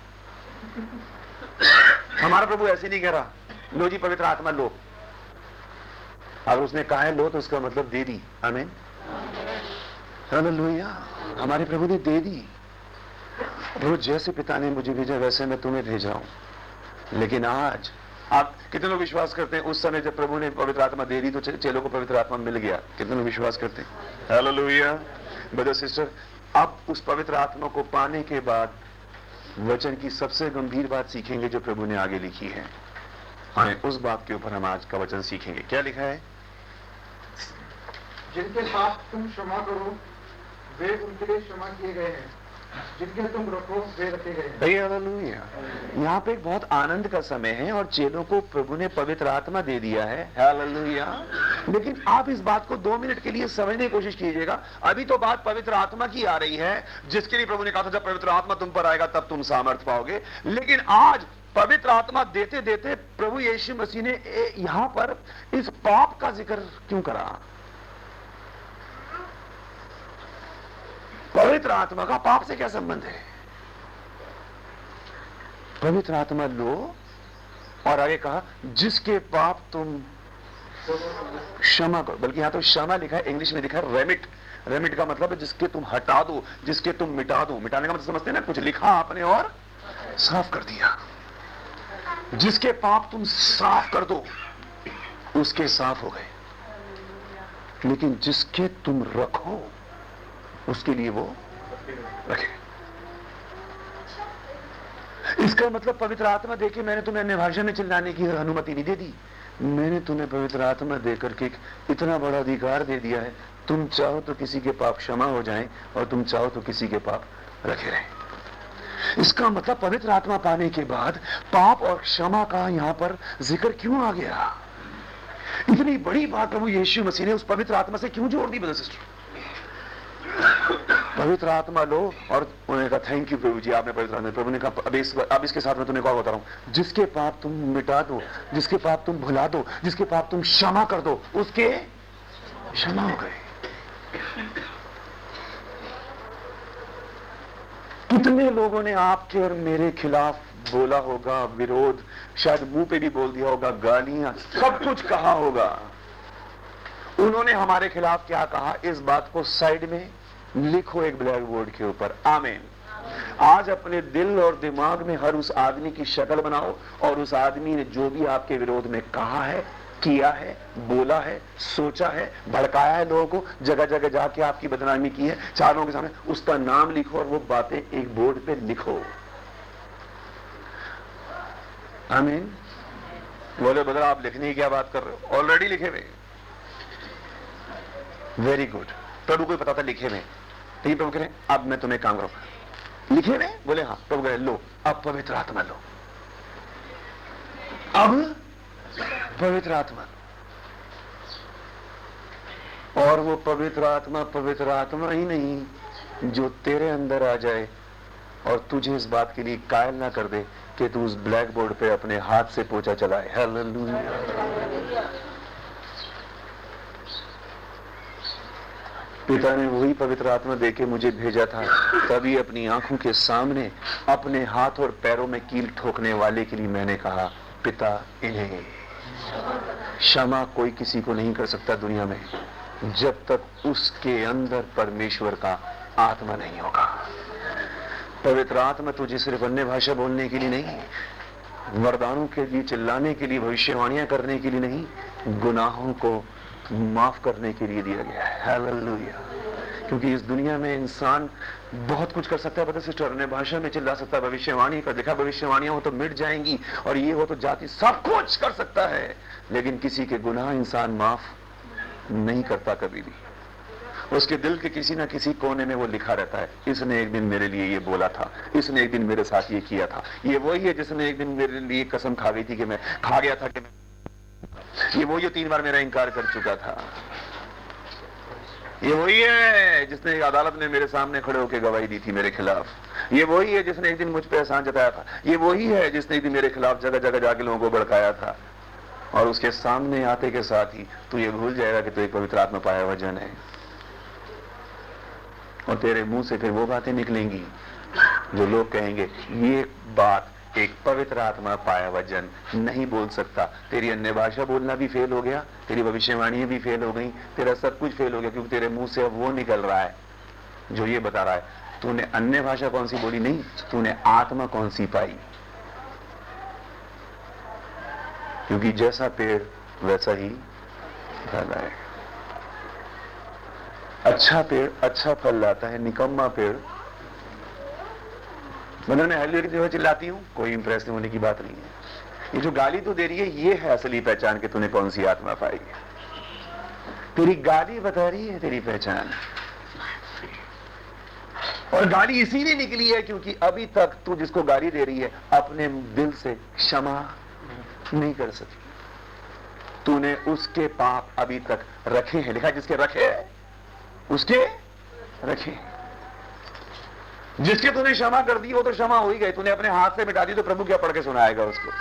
हमारा प्रभु ऐसे नहीं कह रहा, लो जी, पवित्र आत्मा लो। अगर उसने कहा है लो तो उसका मतलब दे दी। हमें लोहिया हमारे प्रभु ने दे दी। प्रभु जैसे पिता ने मुझे भेजा, वैसे मैं तुम्हें भेज हूँ। लेकिन आज आप कितने लोग विश्वास करते हैं? उस समय जब प्रभु ने पवित्र आत्मा दे दी तो चेलों को पवित्र आत्मा मिल गया। कितने लोग विश्वास करते हैं? हेलो लोहिया ब्रदर सिस्टर अब उस पवित्र आत्मा को पाने के बाद वचन की सबसे गंभीर बात सीखेंगे जो प्रभु ने आगे लिखी है। हाँ उस बात के ऊपर हम आज का वचन सीखेंगे। क्या लिखा है? जिनके पाप तुम क्षमा करो वे उनके लिए क्षमा किए गए हैं। जिनके तुम रखो वे रखे गए यहाँ पे एक बहुत आनंद का समय है और चेलों को प्रभु ने पवित्र आत्मा दे दिया है। लेकिन आप इस बात को दो मिनट के लिए समझने की कोशिश कीजिएगा। अभी तो बात पवित्र आत्मा की आ रही है। जिसके लिए प्रभु ने कहा था, जब पवित्र आत्मा तुम पर आएगा, तब तुम सामर्थ पाओगे। लेकिन आज पवित्र आत्मा देते देते प्रभु यीशु मसीह ने यहाँ पर इस पाप का ज़िक्र क्यों करा? पवित्र आत्मा का पाप से क्या संबंध है? पवित्र आत्मा लो और आगे कहा, जिसके पाप तुम क्षमा करो। बल्कि यहाँ तो क्षमा लिखा है, इंग्लिश में लिखा है रेमिट रेमिट का मतलब है जिसके तुम हटा दो, जिसके तुम मिटा दो। मिटाने का मतलब समझते ना, कुछ लिखा आपने और साफ़ कर दिया। जिसके पाप तुम साफ़ कर दो, उसके साफ़ हो गए। लेकिन जिसके तुम रखो उसके लिए वो रखे। इसका मतलब पवित्र आत्मा देके मैंने तुम्हें अन्य भाषा में चिल्लाने की अनुमति नहीं दे दी। मैंने तुम्हें पवित्र आत्मा देकर के इतना बड़ा अधिकार दे दिया है। तुम चाहो तो किसी के पाप क्षमा हो जाएँ और तुम चाहो तो किसी के पाप रखे रहे। इसका मतलब पवित्र आत्मा पाने के बाद पाप और क्षमा का यहाँ पर ज़िक्र क्यों आ गया? इतनी बड़ी बात प्रभु यीशु मसीह ने उस पवित्र आत्मा से क्यों जोड़ दी बदल सिस्टर पवित्र आत्मा लो और उन्होंने कहा थैंक यू प्रभु जी, आपने पवित्र आत्मा प्रभु ने कहा, अब इस अब इसके साथ में तुम्हें कहा बता रहा हूँ। जिसके पाप तुम मिटा दो, जिसके पाप तुम भुला दो, जिसके पाप तुम क्षमा कर दो, उसके क्षमा हो गए। कितने लोगों ने आपके और मेरे खिलाफ बोला होगा, विरोध, शायद मुँह पे भी बोल दिया होगा, गालियाँ, सब कुछ कहा होगा। उन्होंने हमारे खिलाफ क्या कहा? इस बात को साइड में लिखो एक ब्लैक बोर्ड के ऊपर। आमेन। आज अपने दिल और दिमाग में हर उस आदमी की शक्ल बनाओ और उस आदमी ने जो भी आपके विरोध में कहा है किया है बोला है सोचा है भड़काया है लोगों को जगह जगह जाके आपकी बदनामी की है चारों के सामने उसका नाम लिखो और वो बातें एक बोर्ड पे लिखो। आमीन। बोले बदला आप लिखने की क्या बात कर रहे हो? ऑलरेडी लिखे हुए। वेरी गुड प्रभु को पता था लिखे में तो ये प्रभु कह रहे अब मैं तुम्हें काम करूँगा लिखे में बोले हाँ प्रभु कह रहे लो, अब पवित्र आत्मा लो। अब पवित्र आत्मा। और वो पवित्र आत्मा पवित्र आत्मा ही नहीं, जो तेरे अंदर आ जाए और तुझे इस बात के लिए कायल ना कर दे कि तू उस ब्लैक बोर्ड पे अपने हाथ से पोछा चलाए। हालेलुया। पिता ने वही पवित्र आत्मा देके मुझे भेजा था, तभी अपनी आँखों के सामने, अपने हाथ और पैरों में कील ठोकने वाले के लिए मैंने कहा, पिता, इन्हें क्षमा कोई किसी को नहीं कर सकता दुनिया में, जब तक उसके अंदर परमेश्वर का आत्मा नहीं होगा। पवित्र आत्मा तुझे सिर्फ़ अन्य भाषा बोलने के लिए नहीं, वरदानों के लिए चिल्लाने के लिए, भविष्यवाणियाँ करने के लिए नहीं, गुनाहों को माफ़ करने के लिए दिया गया है। हालेलुया क्योंकि इस दुनिया में इंसान बहुत कुछ कर सकता है, पता सिस्टर ने भाषा में चिल्ला सकता है, भविष्यवाणी कर देखा भविष्यवाणियाँ हो तो मिट जाएँगी, और ये हो तो जाति सब कुछ कर सकता है। लेकिन किसी के गुनाह इंसान माफ़ नहीं करता कभी भी। उसके दिल के किसी ना किसी कोने में वो लिखा रहता है, इसने एक दिन मेरे लिए ये बोला था, इसने एक दिन मेरे साथ ये किया था, ये वही है जिसने एक दिन मेरे लिए कसम खा गई थी कि मैं खा गया था कि मैं ये वही जो तीन बार मेरा इंकार कर चुका था। ये वही है जिसने अदालत में मेरे सामने खड़े होकर गवाही दी थी मेरे खिलाफ। ये वही है जिसने एक दिन मुझ पर एहसान जताया था। ये वही है जिसने एक दिन मेरे खिलाफ जगह जगह जाके लोगों को भड़काया था। और उसके सामने आते के साथ ही तू ये भूल जाएगा कि तू एक पवित्र आत्मा पाया हुआ जन है। और तेरे मुँह से फिर वो बातें निकलेंगी जो लोग कहेंगे, ये बात एक पवित्र आत्मा पाया हुआ जन नहीं बोल सकता। तेरी अन्य भाषा बोलना भी फेल हो गया, तेरी भविष्यवाणी भी फेल हो गई, तेरा सब कुछ फेल हो गया, क्योंकि तेरे मुँह से अब वो निकल रहा है, जो ये बता रहा है। तूने अन्य भाषा कौन सी बोली? नहीं, तूने आत्मा कौन सी पाई? क्योंकि जैसा पेड़, वैसा ही फल है अच्छा पेड़ अच्छा फल लाता है, निकम्मा पेड़ उन्होंने हल्ली जो चिल्लाती हूँ। कोई इंप्रेस होने की बात नहीं है। ये जो गाली तू दे रही है, ये है असली पहचान कि तूने कौन सी आत्मा पाई है। तेरी गाली बता रही है तेरी पहचान। और गाली इसीलिए निकली है क्योंकि अभी तक तू जिसको गाली दे रही है, अपने दिल से क्षमा नहीं कर सकी। तूने उसके पाप अभी तक रखे हैं। लिखा जिसके रखे उसके रखे जिसके तूने क्षमा कर दी, वो तो क्षमा हो ही गई। तूने अपने हाथ से मिटा दी तो प्रभु क्या पढ़ के सुनाएगा उसको?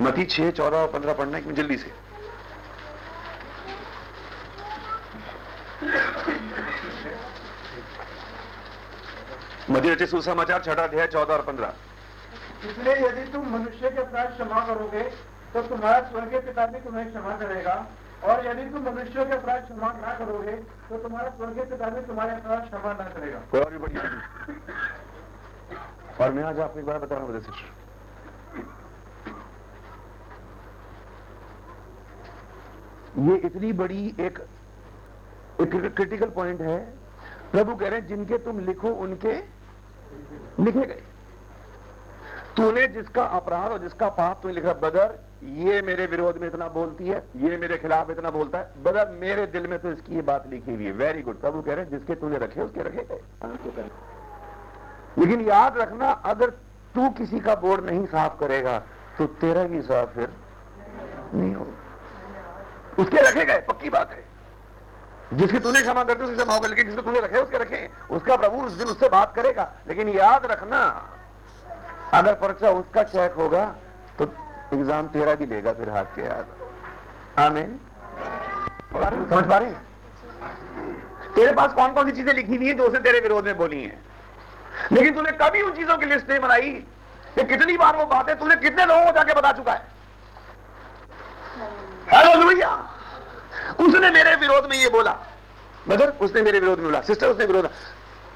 मती छह, चौदह और पंद्रह पढ़ना है जल्दी से। मध्य सुसमाचार छठा अध्याय, चौदह और पंद्रह। इसलिए यदि तुम मनुष्य के अपराध क्षमा करोगे तो तुम्हारा स्वर्गीय पिता भी तुम्हें क्षमा करेगा। और यदि तुम मनुष्यों के अपराध क्षमा ना करोगे तो तुम्हारा स्वर्गीय पिता भी तुम्हारे अपराध क्षमा ना करेगा। और भी बढ़िया और मैं आज आपको एक बार बता रहा हूँ सिस्टर। ये इतनी बड़ी एक, एक क्रिटिकल पॉइंट है। प्रभु कह रहे हैं जिनके तुम लिखो उनके लिखे गए। तूने जिसका अपराध और जिसका पाप तूने लिखा बदर ये मेरे विरोध में इतना बोलती है, ये मेरे खिलाफ इतना बोलता है बदल मेरे दिल में तो इसकी ये बात लिखी हुई है। वेरी गुड प्रभु कह रहे हैं, जिसके तूने रखे, उसके रखे लेकिन याद रखना, अगर तू किसी का बोर्ड नहीं साफ़ करेगा तो तेरा भी साफ़ फिर नहीं होगा। उसके रखे गए, पक्की बात है। जिसकी तूने क्षमा करते उसकी क्षमा होगा, लेकिन जिसको तूने रखे, उसके रखे। उसका प्रभु उस दिन उससे बात करेगा। लेकिन याद रखना, अगर पर्चा उसका चेक होगा तो एग्ज़ाम तेरा भी लेगा फिर हाथ के याद आमीन। समझ पा रहे तेरे पास कौन कौन सी चीज़ें लिखी हुई है जो उसने तेरे विरोध में बोली हैं? लेकिन तूने कभी उन चीज़ों की लिस्ट नहीं बनाई। कि कितनी बार वो बातें तूने कितने लोगों को जाके बता चुका है? हेलो उसने मेरे विरोध में ये बोला। मगर उसने मेरे विरोध में बोला। सिस्टर, उसने विरोध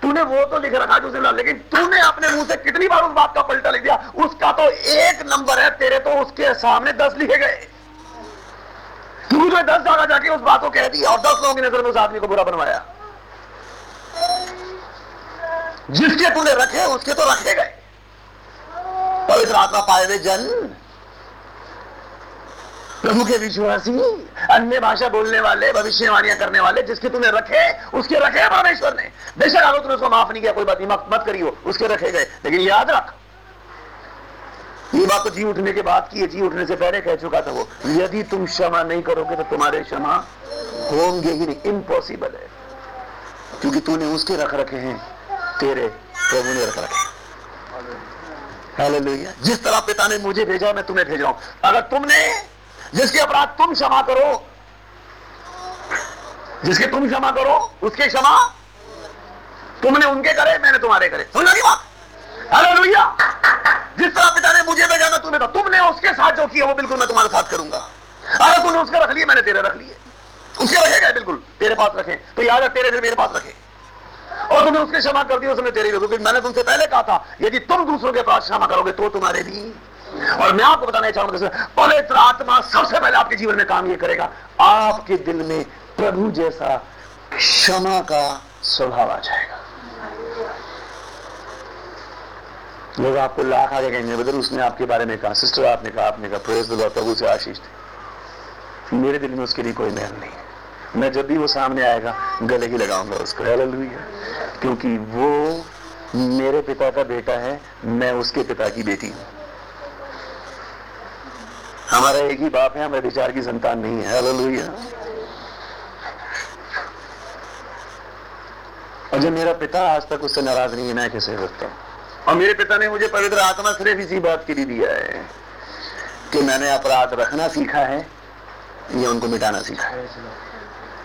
तूने वो तो लिख रखा जो बोला लेकिन तूने अपने मुँह से कितनी बार उस बात का पलटा लिख दिया? उसका तो एक नंबर है, तेरे तो उसके सामने दस लिखे गए। तूने दस जगह जाके उस बात को कह दिया और दस लोगों की नज़र में उस आदमी को बुरा बनवाया। जिसके तूने रखे, उसके तो रखे गए। पवित्र आत्मा पाए जन प्रभु के विश्वासी, अन्य भाषा बोलने वाले, भविष्यवाणियाँ करने वाले, जिसके तुमने रखे, उसके रखे परमेश्वर ने। बेशक अगर तुमने उसको माफ़ नहीं किया, कोई बात नहीं, मत करियो, उसके रखे गए। लेकिन याद रख, ये बात तो जी उठने के बाद की है, जी उठने से पहले कह चुका था वो, यदि तुम क्षमा नहीं करोगे तो तुम्हारे क्षमा होंगे ही नहीं। इम्पॉसिबल है। क्योंकि तूने उसके रख रखे हैं, तेरे प्रभु ने रख रखे हालेलुया जिस तरह पिता ने मुझे भेजा, मैं तुम्हें भेज रहा हूँ। अगर तुमने जिसके अपराध तुम क्षमा करो। जिसके तुम क्षमा करो, उसके क्षमा तुमने उनके करे, मैंने तुम्हारे करे। सुना की बात? हालेलुया जिस तरह पिता ने मुझे भेजा, मैं तुम्हें तुमने उसके साथ जो किया, वो बिल्कुल मैं तुम्हारे साथ करूँगा। अरे तुमने उसके रख लिए मैंने तेरे रख लिए। उसके रखेगा बिल्कुल। तेरे पास रखे। तो याद है तेरे से मेरे पास रखे। और तुमने उसके क्षमा कर दिया, उसने तेरे क्योंकि मैंने तुमसे पहले कहा था, यदि तुम दूसरों के पास क्षमा करोगे तो तुम्हारे भी और मैं आपको बताना चाहूँगा पवित्र आत्मा सबसे पहले आपके जीवन में काम ये करेगा, आपके दिल में प्रभु जैसा क्षमा का स्वभाव आ जाएगा। लोग आपको लाख आगे कहेंगे बदल उसने आपके बारे में कहा, सिस्टर, आपने कहा आपने कहा प्रेस प्रभु से आशीष थे मेरे दिल में उसके लिए कोई मेहर नहीं है। मैं जब भी वो सामने आएगा, गले ही लगाऊँगा उसको। हालेलुया क्योंकि वो मेरे पिता का बेटा है, मैं उसके पिता की बेटी हूँ। हमारा एक ही बाप है, हमारे विचार की संतान नहीं है। हालेलुया और जब मेरा पिता आज तक उससे नाराज़ नहीं है, मैं कैसे रखता हूँ? और मेरे पिता ने मुझे पवित्र आत्मा सिर्फ़ इसी बात के लिए दिया है कि मैंने अपराध रखना सीखा है, या उनको मिटाना सीखा है।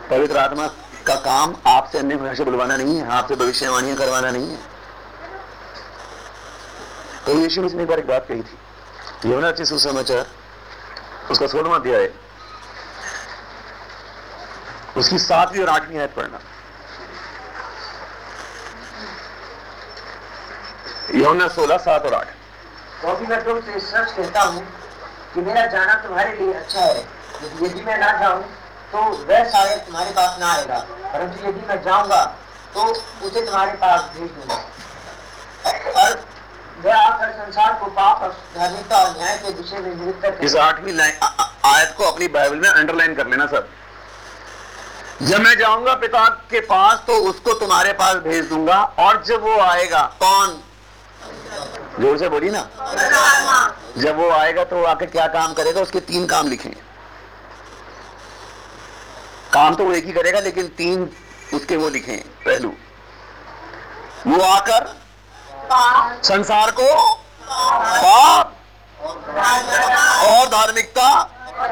पवित्र आत्मा का काम आपसे अन्य भाषा बुलवाना नहीं है, आपसे भविष्यवाणियाँ करवाना नहीं है। तो यीशु ने एक बार एक बात कही थी। यमुना सुसमाचार उसका सोलवा अध्याय। उसकी सातवीं और आठवीं आयत पढ़ना। यमुना सोलह, सात और आठ। क्योंकि मैं तुमसे सच कहता हूँ कि मेरा जाना तुम्हारे लिए अच्छा है। यदि मैं ना जाऊँ तो वह शायद तुम्हारे पास ना आएगा। परंतु यदि मैं जाऊँगा तो उसे तुम्हारे पास भेज दूँगा। और इस आठवीं आयत को अपनी बाइबल में अंडरलाइन कर लेना सब जब मैं जाऊँगा पिता के पास तो उसको तुम्हारे पास भेज दूँगा, और जब वो आएगा, कौन? ज़ोर से बोली ना। जब वो आएगा तो वो आके क्या काम करेगा? उसके तीन काम लिखे काम तो वो एक ही करेगा, लेकिन तीन उसके वो लिखे पहलू। वो आकर संसार को पाप और धार्मिकता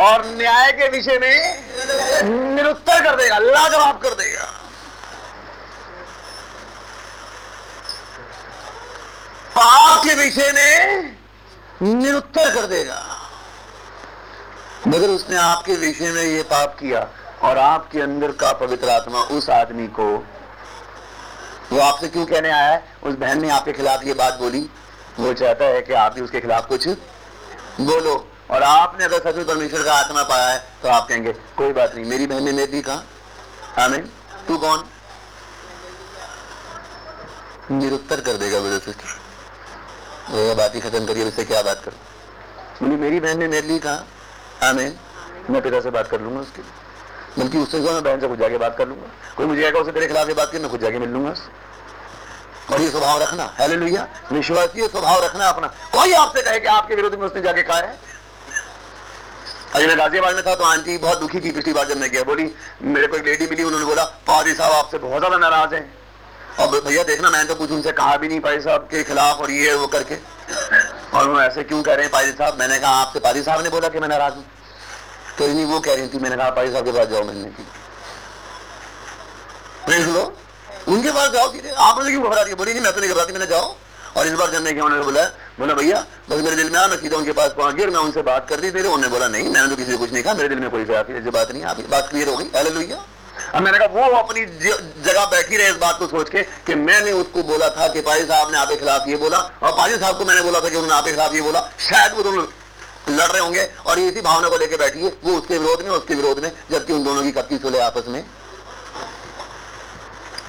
और न्याय के विषय में निरुत्तर कर देगा, लाजवाब कर देगा। पाप के विषय में निरुत्तर कर देगा। मगर उसने आपके विषय में ये पाप किया और आपके अंदर का पवित्र आत्मा उस आदमी को वो आपसे क्यों कहने आया है? उस बहन ने आपके खिलाफ ये बात बोली। वो चाहता है कि आप भी उसके खिलाफ कुछ बोलो। और आपने अगर सच में परमेश्वर का आत्मा पाया है तो आप कहेंगे, कोई बात नहीं, मेरी बहन ने मेरी कहा। आमीन। तू कौन? निरुत्तर कर देगा मेरे सिस्टर। बात ही खत्म करिए उससे क्या बात करूँ? बोली, मेरी बहन ने मेरे लिए कहा। आमीन। मैं पिता से बात कर लूँगा उसके लिए। बल्कि उससे जो मैं बहन से खुद जाके बात कर लूँगा। कोई मुझे आएगा उसे तेरे खिलाफ ये बात की? मैं खुद जाके मिल लूँगा। और ये स्वभाव रखना हेले लुहिया विश्वासीय स्वभाव रखना अपना। कोई आपसे कहे कि आपके विरोध में उसने जाके कहा है? अभी मैं गाजियाबाद में था तो आंटी बहुत दुखी थी पिछली बार जब मैं गया। बोली, मेरे को एक लेडी मिली, उन्होंने बोला पादी साहब आपसे बहुत ज़्यादा नाराज़ हैं। और भैया, देखना, मैंने तो कुछ उनसे कहा भी नहीं पादी साहब के खिलाफ और ये, वो करके। और वो ऐसे क्यों कह रहे हैं पादी साहब? मैंने कहा, आपसे पादी साहब ने बोला कि मैं नाराज़ हूँ। तो नहीं वो कह रही थी, मैंने कहा पादी साहब के पास जाओ मिलने की देख लो उनके पास जाओ सीधे। आप मुझे क्यों घबरा रही बोली, नहीं, मैं तो नहीं घबराती, मैंने जाओ। और इस बार जब मैं उन्होंने बोला बोला, भैया, बस मेरे दिल में आ, मैं सीधा उनके पास पहुँच गया, मैं उनसे बात कर दी थे उन्होंने बोला, नहीं, मैंने तो किसी से कुछ नहीं कहा, मेरे दिल में कोई ऐसी बात नहीं आप बात क्लियर हो गई। हेलो लुइया अब मैंने कहा, वो अपनी जगह बैठी रहे इस बात को सोच के कि मैंने उसको बोला था कि पाजी साहब ने आपके खिलाफ ये बोला और पाजी साहब को मैंने बोला था कि उन्होंने आपके खिलाफ ये बोला। शायद वो दोनों लड़ रहे होंगे और ये इसी भावना को लेकर बैठी है। वो उसके विरोध में, उसके विरोध में, जबकि उन दोनों की कत्ती सुले आपस में।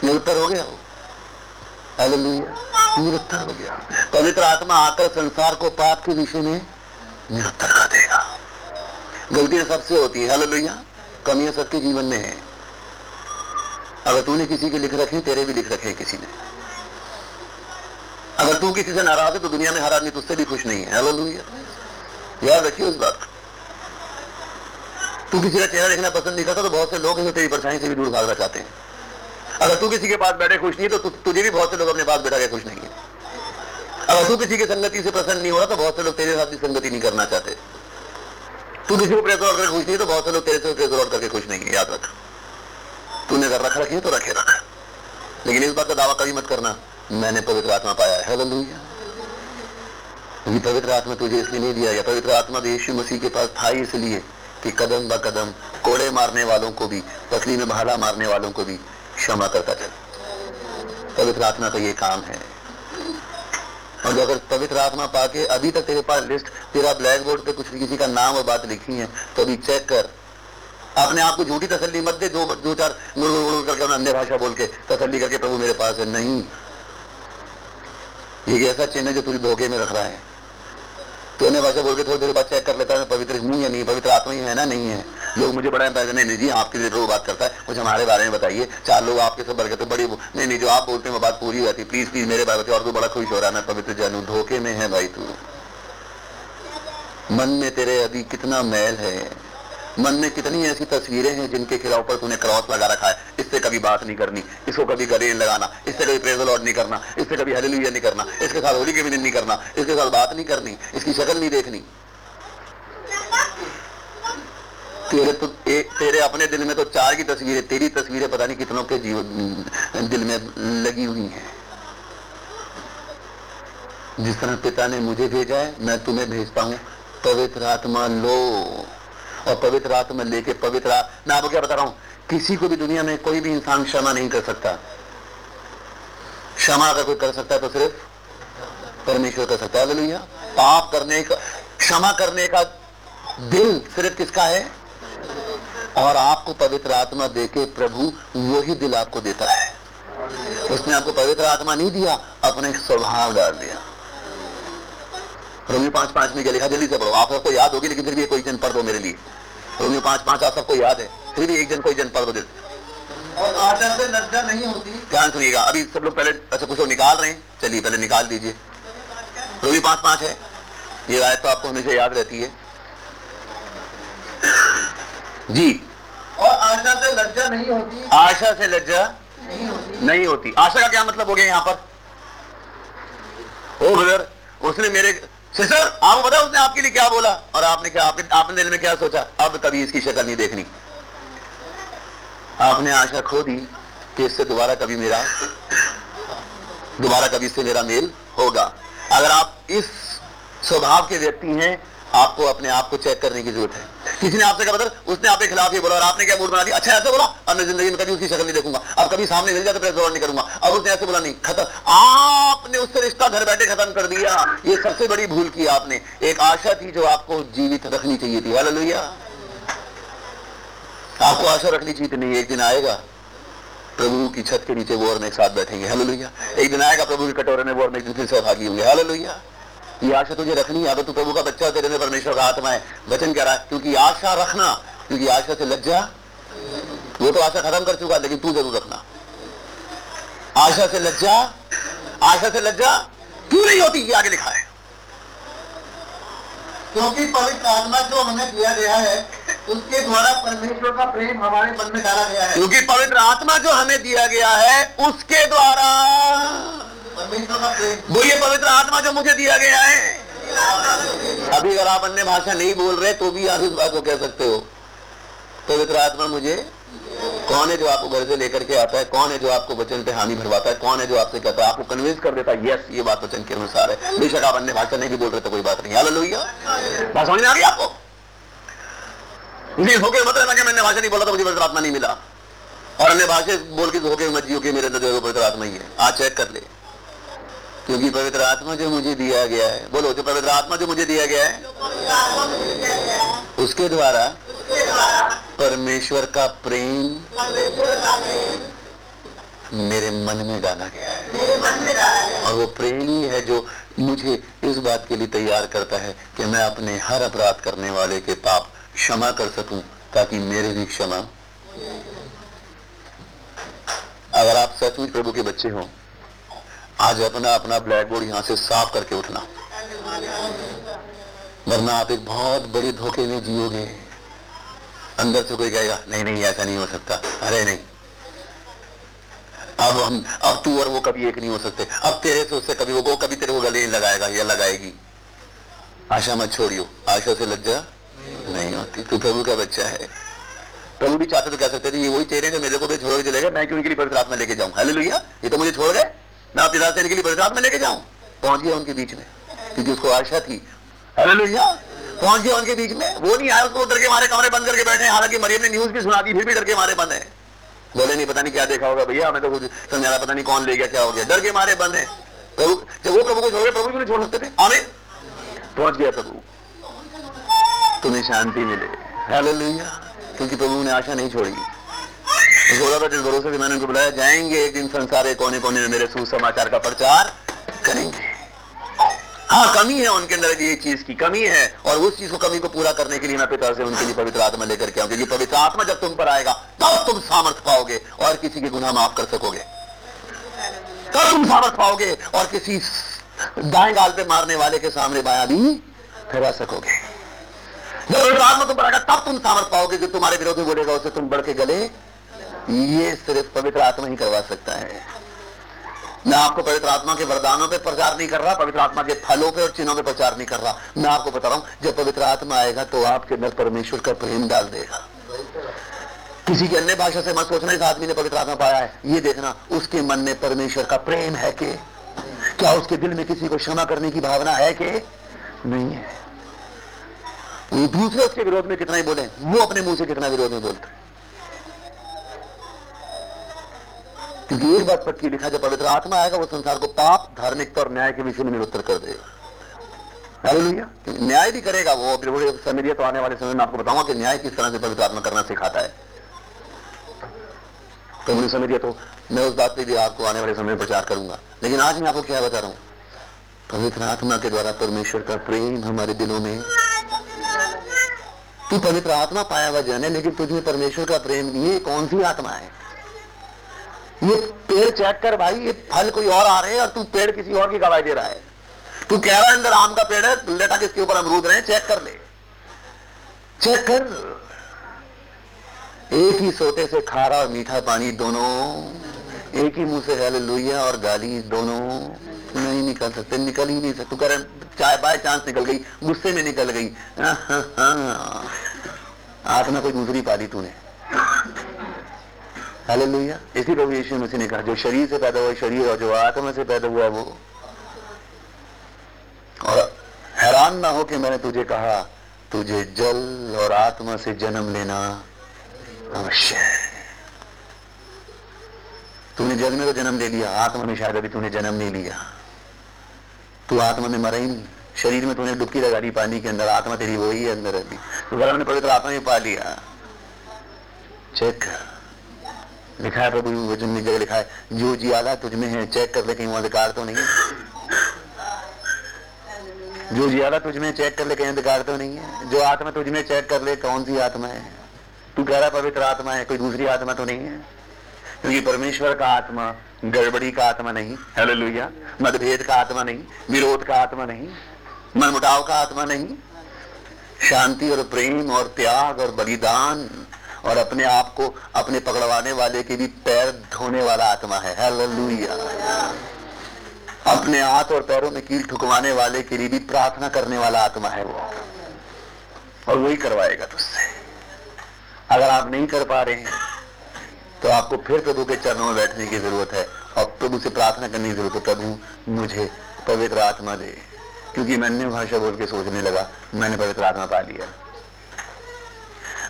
निरुत्तर हो गया। निरुत्तर हो गया। पवित्र आत्मा आकर संसार को पाप के विषय में निरुत्तर कर देगा गलतियाँ सबसे होती है। हेलो कमियाँ सबके जीवन में है। अगर तूने किसी के लिख रखे, तेरे भी लिख रखे किसी ने। अगर तू किसी से नाराज़ है तो दुनिया में हर आदमी तुझसे भी खुश नहीं है। हेलो लोहिया याद रखिए उस बात। तू किसी का चेहरा देखना पसंद नहीं करता तो बहुत से लोग तेरी परेशानी से भी दूर भागना चाहते हैं। अगर तू किसी के पास बैठे खुश नहीं तो तु, तुझे भी बहुत से लोग अपने पास बैठा के खुश नहीं है। अगर तू किसी की संगति से प्रसन्न नहीं हो रहा तो बहुत से लोग तेरे साथ भी संगति नहीं करना चाहते। तू किसी को प्रेस आउट करके खुश नहीं तो बहुत से लोग तेरे से प्रेस आउट करके खुश नहीं है याद रख। तूने अगर रख रखी है तो रखे रख। लेकिन इस बात का दावा कभी मत करना। मैंने पवित्र आत्मा पाया है। हेलो क्योंकि पवित्र आत्मा तुझे इसलिए नहीं दिया गया पवित्र आत्मा तो यीशु मसीह के पास था इसलिए कि कदम ब कदम कोड़े मारने वालों को भी पकड़ी में भाला मारने वालों को भी क्षमा करता चल। पवित्र आत्मा का ये काम है। और अगर पवित्र आत्मा पाके अभी तक तेरे पास लिस्ट, तेरा ब्लैक बोर्ड पे कुछ किसी का नाम और बात लिखी है तो अभी चेक कर। अपने आप को झूठी तसल्ली मत दे, दो दो, चार गुड़ गुड़ करके अपना अन्य भाषा बोल के तसल्ली करके प्रभु मेरे पास है। नहीं। ये ऐसा चिन्ह है जो तुझे धोखे में रख रहा है। तो इन्हें वैसे बोल के थोड़ी देर बाद चेक कर लेता है, पवित्र हूँ या नहीं पवित्र आत्मा ही है ना, नहीं है। लोग मुझे बड़ा नहीं नहीं जी, आपके लिए रोज बात करता है, कुछ हमारे बारे में बताइए। चार लोग आपके सब तो बड़ी नहीं नहीं, जो आप बोलते हैं, वो बात पूरी जाती प्लीज़ प्लीज़ मेरे बारे और तू बड़ा खुश हो रहा है, मैं पवित्र जानू धोखे में है भाई तू। मन में तेरे अभी कितना मैल है मन में कितनी ऐसी तस्वीरें हैं जिनके खिलाफ पर तूने क्रॉस लगा रखा है। इससे कभी बात नहीं करनी इसको कभी गले नहीं लगाना इससे कभी प्रेजल लॉर्ड नहीं करना इससे कभी हलेलुया नहीं करना इसके साथ होली के भी नहीं करना इसके साथ बात नहीं करनी इसकी शक्ल नहीं देखनी। तेरे तो ए, तेरे अपने दिल में तो चार की तस्वीरें तेरी तस्वीरें पता नहीं कितनों के जीवन दिल में लगी हुई हैं। जिस तरह पिता ने मुझे भेजा है मैं तुम्हें भेजता हूँ पवित्र आत्मा लो। और पवित्र आत्मा लेके पवित्र मैं आपको क्या बता रहा हूँ, किसी को भी दुनिया में कोई भी इंसान क्षमा नहीं कर सकता। क्षमा अगर कोई कर सकता है तो सिर्फ़ परमेश्वर कर सकता है। पाप करने का, क्षमा करने का दिल सिर्फ़ किसका है? और आपको पवित्र आत्मा देके प्रभु वही दिल आपको देता है। उसने आपको पवित्र आत्मा नहीं दिया, अपने स्वभाव डाल दिया। रोमियो पाँच पाँच में क्या लिखा जल्दी से पढ़ो। आप सबको याद होगी लेकिन फिर भी कोई जन पढ़ दो मेरे लिए। रोमियो पाँच पाँच आप सबको याद है। फिर भी एक जन कोई जन पढ़ दो दिल और आचरण से लज्जा नहीं होती। ध्यान सुनिएगा अभी सब लोग पहले अच्छा कुछ लोग निकाल रहे हैं। चलिए पहले निकाल दीजिए। रोमियो पाँच पाँच है। ये आयत तो आपको हमेशा याद रहती है। जी। और आचरण से लज्जा नहीं होती। आशा से लज्जा नहीं होती। नहीं होती। आशा का क्या मतलब हो गया यहाँ पर? ओ ब्रदर उसने मेरे सिस्टर आपको पता उसने आपके लिए क्या बोला? और आपने क्या आपने आपने दिल में क्या सोचा? अब कभी इसकी शक्ल नहीं देखनी। आपने आशा खो दी कि इससे दोबारा कभी मेरा, दोबारा कभी इससे मेरा मेल होगा। अगर आप इस स्वभाव के व्यक्ति हैं, आपको अपने आप को चेक करने की ज़रूरत है। किसी ने आपसे कहा, बदर, उसने आपके खिलाफ ये बोला और आपने क्या मूड बना दिया? अच्छा ऐसे बोला? अब मैं ज़िंदगी में कभी उसकी शक्ल नहीं देखूँगा। अब कभी सामने मिल जाए तो प्रेस नहीं करूँगा। अब उसने ऐसे बोला, नहीं, खत्म। आपने उससे रिश्ता घर बैठे खत्म कर दिया। ये सबसे बड़ी भूल की आपने। एक आशा थी जो आपको जीवित रखनी चाहिए थी। हालेलुया। आपको आशा रखनी चाहिए नहीं, एक दिन आएगा, प्रभु की छत के नीचे वो और मैं एक साथ बैठेंगे। हेलो लोहिया एक दिन आएगा, प्रभु के कटोरे में वो और मैं एक दिन फिर सहभागी होंगे। हालेलुया। ये आशा तुझे रखनी अगर तू प्रभु का बच्चा तेरे में परमेश्वर का आत्मा है। वचन कह रहा है, क्योंकि आशा रखना, क्योंकि आशा से लज्जा, वो तो आशा खत्म कर चुका लेकिन तू ज़रूर रखना। आशा से लज्जा, आशा से लज्जा क्यों नहीं होती, ये आगे लिखा है क्योंकि पवित्र आत्मा जो हमें दिया गया है, उसके द्वारा परमेश्वर का प्रेम हमारे मन में डाला गया है। क्योंकि पवित्र आत्मा जो हमें दिया गया है, उसके द्वारा प्रेम बोलिए पवित्र आत्मा जो मुझे दिया गया है। अभी अगर आप अन्य भाषा नहीं बोल रहे तो भी आप इस बात को कह सकते हो। पवित्र आत्मा मुझे कौन है जो आपको घर से लेकर के आता है? कौन है जो आपको वचन पे हानि भरवाता है? कौन है जो आपसे कहता है? आपको कन्विंस कर देता है यस ये बात वचन के अनुसार है। बेशक आप अन्य भाषा नहीं भी बोल रहे तो कोई बात नहीं। हालेलुया बात समझ में आ गई आपको? नहीं, होके मत रहना कि मैंने भाषा नहीं बोला तो मुझे पवित्र आत्मा नहीं मिला। और अन्य भाषा बोल के धोखे मत जियो कि मेरे अंदर जो है वो पवित्र आत्मा ही है। आज चेक कर ले। क्योंकि पवित्र आत्मा जो मुझे दिया गया है। बोलो जो पवित्र आत्मा जो मुझे दिया गया है, उसके द्वारा परमेश्वर का प्रेम मेरे मन में डाला गया है। और वो प्रेम ही है जो मुझे इस बात के लिए तैयार करता है कि मैं अपने हर अपराध करने वाले के पाप क्षमा कर सकूँ, ताकि मेरे भी क्षमा। अगर आप सचमुच प्रभु के बच्चे हो आज अपना अपना ब्लैक बोर्ड यहाँ से साफ़ करके उठना। वरना आप एक बहुत बड़े धोखे में जियोगे। अंदर से कोई कहेगा, नहीं नहीं, ऐसा नहीं हो सकता। अरे, नहीं। अब हम, अब तू और वो कभी एक नहीं हो सकते। अब तेरे से, उससे कभी वो वो कभी तेरे को गले नहीं लगाएगा या लगाएगी। आशा मत छोड़ियो। आशा से लज्जा नहीं नहीं होती। तू प्रभु का बच्चा है। प्रभु भी चाहते तो कह सकते थे, ये वही चेहरे जो मेरे को भी छोड़ के चलेगा मैं क्यों इनके लिए आत्मा लेके जाऊँ? हेलो ये तो मुझे छोड़ गए। मैं रात से इनके लिए पवित्र आत्मा लेके जाऊँ? पहुँच गया उनके बीच में, क्योंकि उसको आशा थी। हेलो पहुँच गया उनके बीच में। वो नहीं आया, उसको डर के मारे कमरे बंद करके बैठे हालाँकि मरियम ने न्यूज़ भी सुना दी, फिर भी डर के मारे बंद है। बोले, नहीं, पता नहीं क्या देखा होगा भैया, हमें तो कुछ समझा पता नहीं कौन ले गया, क्या हो गया। डर के मारे बंद है। प्रभु, जब वो प्रभु को छोड़ गए प्रभु नहीं छोड़ सकते थे? आमिर पहुँच गया प्रभु। तुम्हें शांति मिले। हालेलुया। क्योंकि प्रभु ने आशा नहीं छोड़ी। था जिस भरोसे से मैंने उनको बुलाया, जाएँगे एक दिन संसार के कोने कोने में मेरे सुसमाचार का प्रचार करेंगे। हाँ कमी है उनके अंदर ये चीज़ की, कमी है। और उस चीज़ को, कमी को पूरा करने के लिए मैं पिता से उनके लिए पवित्र आत्मा लेकर के आऊँ क्योंकि पवित्र आत्मा जब तुम पर आएगा, तब तुम सामर्थ पाओगे और किसी के गुनाह माफ़ कर सकोगे। तब तुम सामर्थ पाओगे और किसी दाएँ गाल पे मारने वाले के सामने बाया भी फिरा सकोगे। जब पवित्र आत्मा तुम पर आएगा, तब तुम सामर्थ पाओगे जो तुम्हारे विरोधी बोलेगा उसे तुम बढ़ के गले ये सिर्फ़ पवित्र आत्मा ही करवा सकता है। मैं आपको पवित्र आत्मा के वरदानों पे प्रचार नहीं कर रहा, पवित्र आत्मा के फलों पे और चिन्हों पे प्रचार नहीं कर रहा। मैं आपको बता रहा हूँ, जब पवित्र आत्मा आएगा तो आपके अंदर परमेश्वर का प्रेम डाल देगा। किसी की अन्य भाषा से मत सोचना, इस आदमी ने पवित्र आत्मा पाया है। ये देखना, उसके मन में परमेश्वर का प्रेम है कि? क्या उसके दिल में किसी को क्षमा करने की भावना है कि? नहीं है। दूसरे उसके विरोध में कितना ही बोले, वो अपने मुँह से कितना विरोध में बोलते क्योंकि एक बात पक्की लिखा, जब पवित्र आत्मा आएगा, वो संसार को पाप, धार्मिकता और न्याय के विषय में निरुत्तर कर देगा। न्याय भी करेगा वो, फिर समय तो आने वाले समय में आपको बताऊँगा कि न्याय किस तरह से पवित्र आत्मा करना सिखाता है। तो मुझे समझ तो मैं उस बात पे भी आपको आने वाले समय में प्रचार करूँगा। लेकिन आज मैं आपको क्या बता रहा हूँ? पवित्र आत्मा के द्वारा परमेश्वर का प्रेम हमारे दिलों में। तू पवित्र आत्मा पाया हुआ जन है लेकिन तुझे परमेश्वर का प्रेम ये कौन सी आत्मा है? ये पेड़ चेक कर भाई, ये फल कोई और आ रहे हैं और तू पेड़ किसी और की गवाही दे रहा है। तू कह रहा है अंदर आम का पेड़ है, लेटा किसके ऊपर अमरूद रहे चेक कर ले। चेक कर। एक ही सोते से खारा और मीठा पानी दोनों, एक ही मुँह से हेल लुइया और गाली दोनों। नहीं निकल सकते, निकल ही नहीं सकते। कर चाहे बाय चांस निकल गई, गुस्से में निकल गई। आत्मा कोई दूसरी पाली तूने। हेलो लुइया इसी प्रभु यीशु मसीह ने कहा जो शरीर से पैदा हुआ शरीर और जो आत्मा से पैदा हुआ वो। और हैरान ना हो कि मैंने तुझे कहा, तुझे जल और आत्मा से जन्म लेना अवश्य है। तूने जल में तो जन्म ले लिया, आत्मा में शायद अभी तूने जन्म नहीं लिया। तू आत्मा में मरा ही नहीं। शरीर में तूने डुबकी लगा दी पानी के अंदर, आत्मा तेरी वही है अंदर अभी। तो ने पवित्र आत्मा में पा लिया। चेक लिखा है प्रभु वचन में जगह लिखा है। जो जियाला तुझ में है, चेक कर ले कहीं अधिकार तो नहीं जो जियाला तुझ में चेक कर ले कहीं अधिकार तो नहीं है। जो आत्मा तुझ में चेक कर ले कौन सी आत्मा है। तू कह रहा पवित्र आत्मा है, कोई दूसरी आत्मा तो नहीं है? क्योंकि परमेश्वर का आत्मा, गड़बड़ी का आत्मा नहीं हेलो लुया मतभेद का आत्मा नहीं, विरोध का आत्मा नहीं, मनमुटाव का आत्मा नहीं, शांति और प्रेम और त्याग और बलिदान और अपने आप को अपने पकड़वाने वाले के भी पैर धोने वाला आत्मा है। हेलो अपने हाथ और पैरों में कील ठुकवाने वाले के लिए भी प्रार्थना करने वाला आत्मा है वो। और वही करवाएगा तुझसे। अगर आप नहीं कर पा रहे हैं तो आपको फिर प्रभु के चरणों में बैठने की ज़रूरत है। और प्रभु से प्रार्थना करने की ज़रूरत है, प्रभु, मुझे पवित्र आत्मा दे। क्योंकि मैं अन्य भाषा बोल के सोचने लगा, मैंने पवित्र आत्मा पा लिया।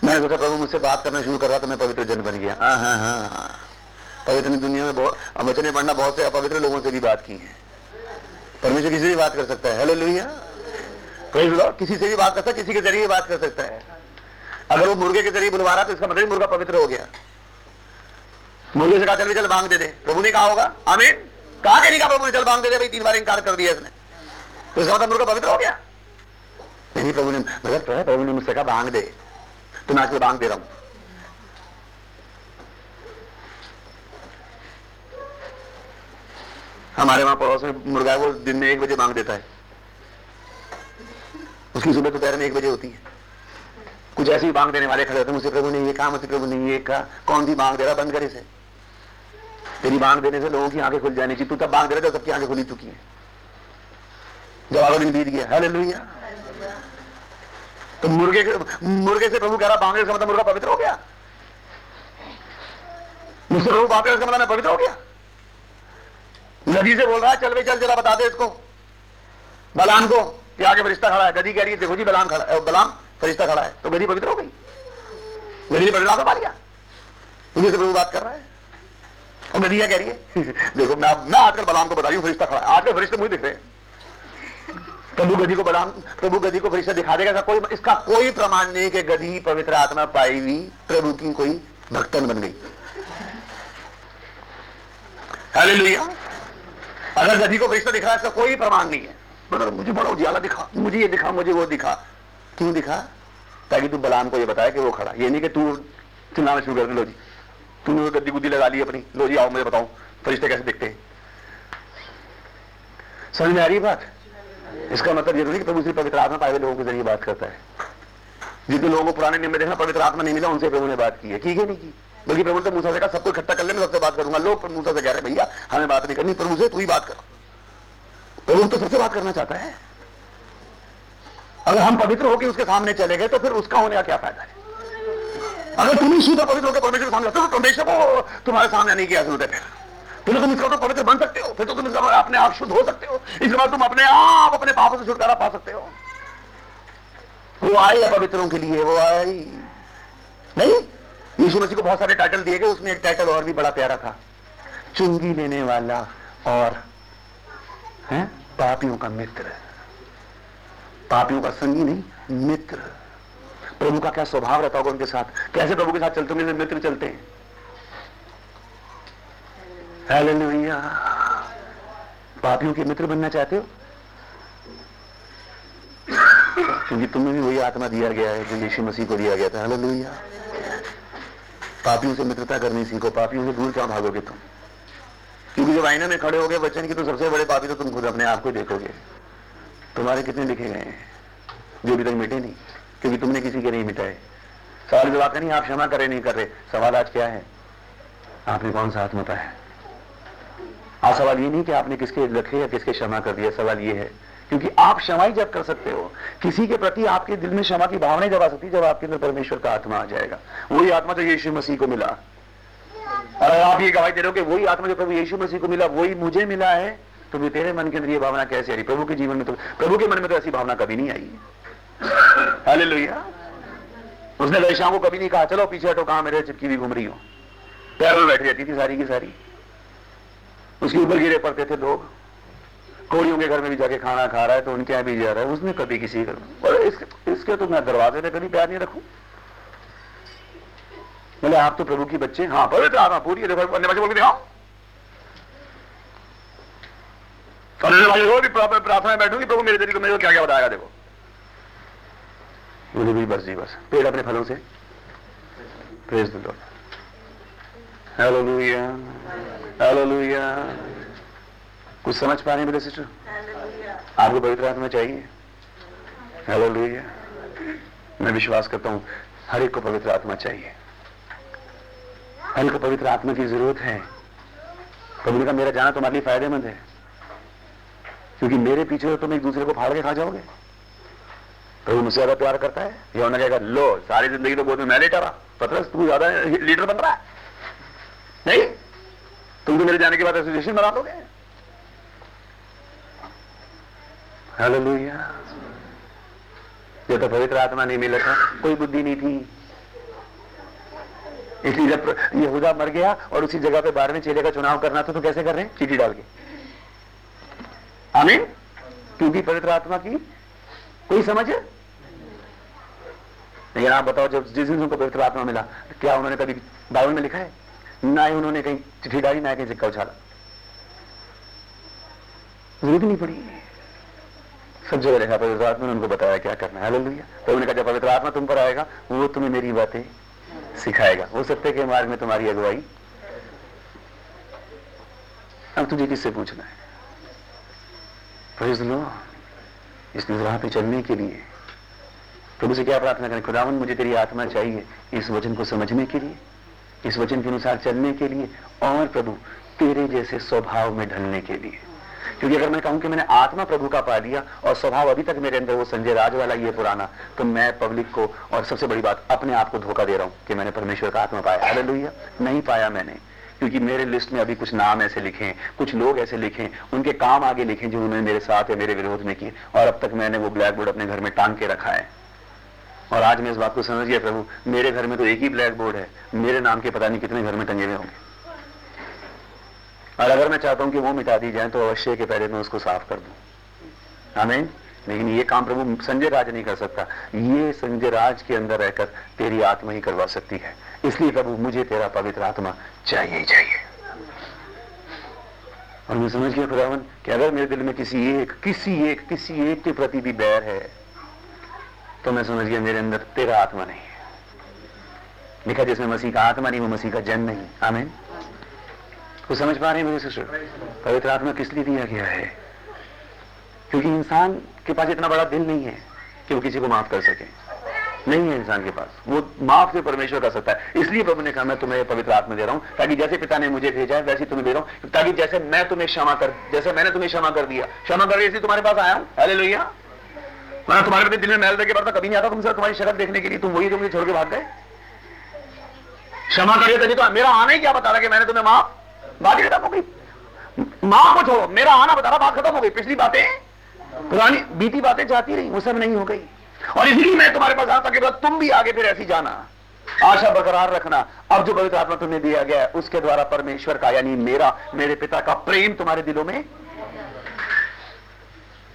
मैंने सोचा प्रभु मुझसे बात करना शुरू कर रहा तो मैं पवित्र जन बन गया। हाँ हाँ हाँ। पवित्र दुनिया में बहुत वचने पढ़ना बहुत से अपवित्र लोगों से भी बात की है। परमेश्वर किसी से भी बात कर सकता है। हेलो लोहिया किसी से भी बात कर सकता है किसी के ज़रिए बात कर सकता है। अगर वो मुर्गे के ज़रिए बुलवा रहा तो इसका मतलब मुर्गा पवित्र हो गया। मुर्गे से कहा चल चल मांग दे दे। प्रभु ने कहा होगा आमीन। कहा के नहीं कहा प्रभु ने चल मांग दे दे भाई तीन बार इनकार कर दिया इसने। तो इसका मतलब मुर्गा पवित्र हो गया। नहीं प्रभु ने मतलब प्रभु ने मुझसे कहा मांग दे। तो मैं आजकल मांग दे रहा हूँ। हमारे वहाँ पड़ोस में मुर्गा वो दिन में एक बजे मांग देता है। उसकी सुबह दोपहर में एक बजे होती है। कुछ ऐसी मांग देने वाले खड़े होते मुझसे, प्रभु ने ये कहा मुझसे प्रभु ने ये कहा? कौन सी मांग दे रहा? बंद करे से तेरी मांग देने से लोगों की आँखें खुल जानी चाहिए तू तब मांग दे रहा सबकी आँखें खुली चुकी है। आगे दिन बीत गया। हेलो तो मुर्गे मुर्गे से प्रभु कह रहा मांगे का मतलब मुर्गा पवित्र हो गया। मुझसे प्रभु बात का मतलब मैं पवित्र हो गया। नदी से बोल रहा है, चल भाई, चल, जरा बता दे इसको। बलाम को, कि आगे फरिश्ता खड़ा है। गदी कह रही है, देखो जी बलाम खड़ा बलाम फरिश्ता खड़ा है। तो गदी पवित्र हो गई। गदी ने पवित्र पा लिया। उन्हीं से प्रभु बात कर रहा है। और गदिया कह रही है, देखो, मैं मैं आजकल बलाम को बता रही हूँ, फरिश्ता खड़ा है। आजकल फरिश्ते मुझे दिख रहे हैं। प्रभु गधी को बलाम प्रभु गधी को फरिश्ता दिखा देगा कोई इसका कोई प्रमाण नहीं कि गधी पवित्र आत्मा पाई हुई प्रभु की कोई भक्तन बन गई। हालेलुया अगर गदी को फरिश्ता दिखा इसका कोई प्रमाण नहीं है। मतलब मुझे बड़ा उजियाला दिखा, मुझे ये दिखा, मुझे वो दिखा। क्यों दिखा? ताकि तू बलाम को ये बताया कि वो खड़ा ये नहीं कि तू चिल्लाना शुरू कर लो जी। तूने गद्दी गुद्दी लगा ली अपनी। लो जी, आओ मुझे बताओ फरिश्ते कैसे दिखते हैं? समझ में आ रही बात? इसका मतलब ये नहीं कि श्री पवित्र आत्मा पाए लोगों के ज़रिए बात करता है। जितने लोगों को पुराने नियम में देखना पवित्र आत्मा नहीं मिला, उनसे प्रभु ने बात की है। की है, नहीं की? बल्कि प्रभु तो मूसा से कहा सबको इकट्ठा कर ले मैं सबसे बात करूँगा। लोग मूसा से कह रहे भैया, हमें बात नहीं करनी प्रभु से तू ही बात कर। प्रभु तो सबसे बात करना चाहता है। अगर हम पवित्र होकर उसके सामने चले गए तो फिर उसका होने का क्या फ़ायदा है? अगर तुम ही शुद्ध पवित्र होकर परमेश्वर सामने तो परमेश्वर को तुम्हारे सामने नहीं किया ज़रूरत है। फिर तुम इसका तो पवित्र बन सकते हो, फिर तो तुम इसका अपने आप शुद्ध हो सकते हो। इसके बाद तुम अपने आप, अपने पापों से छुटकारा पा सकते हो। वो आई अपवित्रों के लिए, वो आई। नहीं, यीशु मसीह को बहुत सारे टाइटल दिए गए, उसमें एक टाइटल और भी बड़ा प्यारा था। चुंगी लेने वाला और, है? पापियों का मित्र। पापियों का संगी नहीं, मित्र। प्रभु का क्या स्वभाव रहता होगा उनके साथ? कैसे प्रभु के साथ चलते मित्र चलते हैं। हालेलुया पापियों के मित्र बनना चाहते हो? क्योंकि तुम्हें भी वही आत्मा दिया गया है, जो यीशु मसीह को दिया गया था। हालेलुया पापियों से मित्रता करनी सीखो। पापियों से दूर क्यों भागोगे तुम? क्योंकि जब आईना में खड़े हो गए बच्चन की तो सबसे बड़े पापी तो तुम खुद अपने आप को देखोगे। तुम्हारे कितने लिखे गए हैं? जो अभी तक मिटे नहीं, क्योंकि तुमने किसी के नहीं मिटाए। सवाल जवाब नहीं, आप क्षमा करे, नहीं कर। रहे सवाल आज क्या है? आपने कौन सा आत्मा पाया? आज हाँ, सवाल ये नहीं कि आपने किसके रखे या किसके क्षमा कर दिया सवाल ये है। क्योंकि आप क्षमा ही जब कर सकते हो किसी के प्रति आपके दिल में क्षमा की भावना जब आ सकती है जब आपके अंदर परमेश्वर का आत्मा आ जाएगा। वही आत्मा जो यीशु मसीह को मिला। और आप ये गवाही दे रहे हो कि वही आत्मा जो प्रभु यीशु मसीह को मिला वही मुझे मिला है तो भी तेरे मन के अंदर ये भावना कैसे आ रही? प्रभु के जीवन में तो प्रभु के मन में तो ऐसी भावना कभी नहीं आई। हालेलुया। उसने वैशाओं को कभी नहीं कहा चलो पीछे हटो कहा मेरे चिपकी भी घूम रही हो? पैर में बैठी रहती थी सारी की सारी। उसके ऊपर गिरे पड़ते थे लोग। कोड़ियों के घर में भी जाके खाना खा रहा है तो उनके यहाँ भी जा रहा है। उसने कभी किसी और इसके, इसके तो मैं दरवाजे पे कभी प्यार नहीं रखू। बोले आप तो प्रभु की बच्चे हाँ। पवित्र आत्मा पूरी बच्चे के प्रार्थना बैठूँगी प्रभु मेरे दिल को को क्या क्या बताएगा देखो। बोले भी बस जी बस। पेड़ अपने फलों से। प्रेज दो। लुया हेलो लुया कुछ समझ पा रहे हैं सिस्टर आपको पवित्र आत्मा चाहिए? हेलो लुया मैं विश्वास करता हूँ, हर एक को पवित्र आत्मा चाहिए। हर एक को पवित्र आत्मा की ज़रूरत है। ने कहा, मेरा जाना तुम्हारे लिए फ़ायदेमंद है। क्योंकि मेरे पीछे तो तुम एक दूसरे को फाड़ के खा जाओगे। प्रभु मुझसे ज़्यादा प्यार करता है, या उन्हें कहेगा, लो, सारी ज़िंदगी तो बोलते मैं लेटा रहा पता तू ज़्यादा लीडर बन रहा है। नहीं, तुम तो मेरे जाने के बाद एसोसिएशन बना लोगे हालेलुया ये तो पवित्र आत्मा नहीं मिला था, कोई बुद्धि नहीं थी। इसलिए जब यहूदा मर गया और उसी जगह पे बारहवें चेले का चुनाव करना था तो कैसे कर रहे हैं? चीटी डाल के। आमीन? क्योंकि पवित्र आत्मा की कोई समझ है? लेकिन आप बताओ, जब जिस दिन उनको पवित्र आत्मा मिला, क्या उन्होंने कभी बाइबल में लिखा है? ना ही उन्होंने कहीं चिट्ठी डाली, ना कहीं सिक्का उछाला। ज़रूरत नहीं पड़ी। सब जगह देखा पवित्र आत्मा ने उनको बताया क्या करना है। हालेलुया। तो उन्होंने कहा, जब पवित्र आत्मा तुम पर आएगा, वो तुम्हें मेरी बातें सिखाएगा। वो सत्य के मार्ग में तुम्हारी अगुवाई। अब तुझे किससे पूछना है? प्रेज लो इस राह पे चलने के लिए। प्रभु से क्या प्रार्थना करें? खुदावन मुझे तेरी आत्मा चाहिए इस वचन को समझने के लिए। इस वचन के अनुसार चलने के लिए और प्रभु, तेरे जैसे स्वभाव में ढलने के लिए। क्योंकि अगर मैं कहूँ कि मैंने आत्मा प्रभु का पा लिया और स्वभाव अभी तक मेरे अंदर वो संजय राज वाला ये पुराना तो मैं पब्लिक को और सबसे बड़ी बात, अपने आप को धोखा दे रहा हूँ कि मैंने परमेश्वर का आत्मा पाया। हालेलुया। नहीं पाया मैंने। क्योंकि मेरे लिस्ट में अभी कुछ नाम ऐसे लिखे, कुछ लोग ऐसे लिखे, उनके काम आगे लिखे जो उन्होंने मेरे साथ या मेरे विरोध में किए, और अब तक मैंने वो ब्लैक बोर्ड अपने घर में टांग के रखा है। और आज मैं इस बात को समझ गया, प्रभु। मेरे घर में तो एक ही ब्लैक बोर्ड है। मेरे नाम के पता नहीं कितने घर में टंगे हुए होंगे। और अगर मैं चाहता हूँ कि वो मिटा दी जाए तो अवश्य के पहले मैं उसको साफ़ कर दूँ। हमें लेकिन ये काम प्रभु संजय राज नहीं कर सकता। ये संजय राज के अंदर रहकर तेरी आत्मा ही करवा सकती है। इसलिए प्रभु, मुझे तेरा पवित्र आत्मा चाहिए ही चाहिए। और मैं समझ गया, खुदावन, कि अगर मेरे दिल में किसी एक किसी एक किसी एक के प्रति भी बैर है तो मैं समझ गया, मेरे अंदर तेरा आत्मा नहीं लिखा जिसमें मसीह का आत्मा नहीं, वो मसीह का जन नहीं। आमेन। तो समझ पा रहे हैं मेरे सिस्टर? पवित्र आत्मा किस लिए दिया गया है? क्योंकि इंसान के पास इतना बड़ा दिल नहीं है कि वो किसी को माफ़ कर सके। नहीं है इंसान के पास। वो माफ़ से परमेश्वर कर सकता है। इसलिए प्रभु ने कहा, मैं तुम्हें पवित्र आत्मा दे रहा हूँ, ताकि जैसे पिता ने मुझे भेजा है, वैसे तुम्हें दे रहा हूँ, ताकि जैसे मैं तुम्हें क्षमा कर, जैसे मैंने तुम्हें क्षमा कर दिया। क्षमा कर तुम्हारे पास आया हूँ। अरे लोहिया मैं तुम्हारे प्रति दिल में मैल देके बढ़ता कभी नहीं आता तुमसे तुम्हारी शक्ल देखने के लिए। तुम वही तुम छोड़ के भाग गए। क्षमा करिए तभी तो मेरा आना ही क्या बता रहा कि मैंने तुम्हें माफ़ बात खत्म हो गई। माँ को छोड़ो, मेरा आना बता रहा, बात खत्म हो गई। पिछली बातें, पुरानी बीती बातें जाती रही, वो सब नहीं हो गई। और इसलिए मैं तुम्हारे पास आता कि तुम भी आगे फिर ऐसी जाना। आशा बरकरार रखना। अब जो पवित्र आत्मा तुम्हें दिया गया है, उसके द्वारा परमेश्वर का, यानी मेरा, मेरे पिता का प्रेम तुम्हारे दिलों में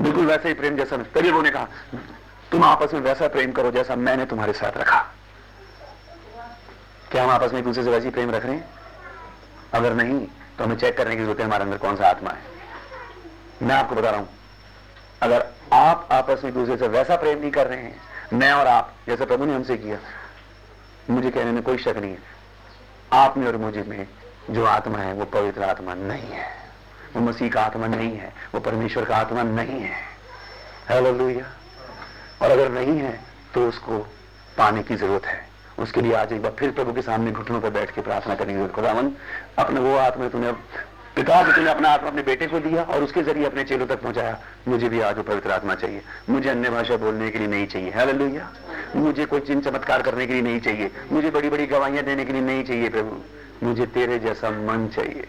बिल्कुल वैसे ही प्रेम जैसा तभी उन्होंने कहा, तुम आपस में वैसा प्रेम करो जैसा मैंने तुम्हारे साथ रखा। क्या हम आपस में एक दूसरे से वैसी प्रेम रख रहे हैं? अगर नहीं तो हमें चेक करने की ज़रूरत है, हमारे अंदर कौन सा आत्मा है? मैं आपको बता रहा हूँ, अगर आप आपस में दूसरे से वैसा प्रेम नहीं कर रहे हैं, मैं और आप, जैसे प्रभु ने हमसे किया, मुझे कहने में कोई शक नहीं है। आप में और मुझे में जो आत्मा है, वो पवित्र आत्मा नहीं है। वो मसीह का आत्मा नहीं है, वो परमेश्वर का आत्मा नहीं है। और अगर नहीं है तो उसको पाने की ज़रूरत है। उसके लिए आज एक बार फिर प्रभु के सामने घुटनों पर बैठ के प्रार्थना करने की खुदावन, अपने वो आत्मा तूने पिता जो तूने अपना आत्मा अपने बेटे को दिया और उसके ज़रिए अपने चेलों तक पहुँचाया। मुझे भी आज वो पवित्र आत्मा चाहिए। मुझे अन्य भाषा बोलने के लिए नहीं चाहिए। हालेलुया मुझे कोई चिन्ह चमत्कार करने के लिए नहीं चाहिए। मुझे बड़ी बड़ी गवाहियाँ देने के लिए नहीं चाहिए प्रभु। मुझे तेरे जैसा मन चाहिए।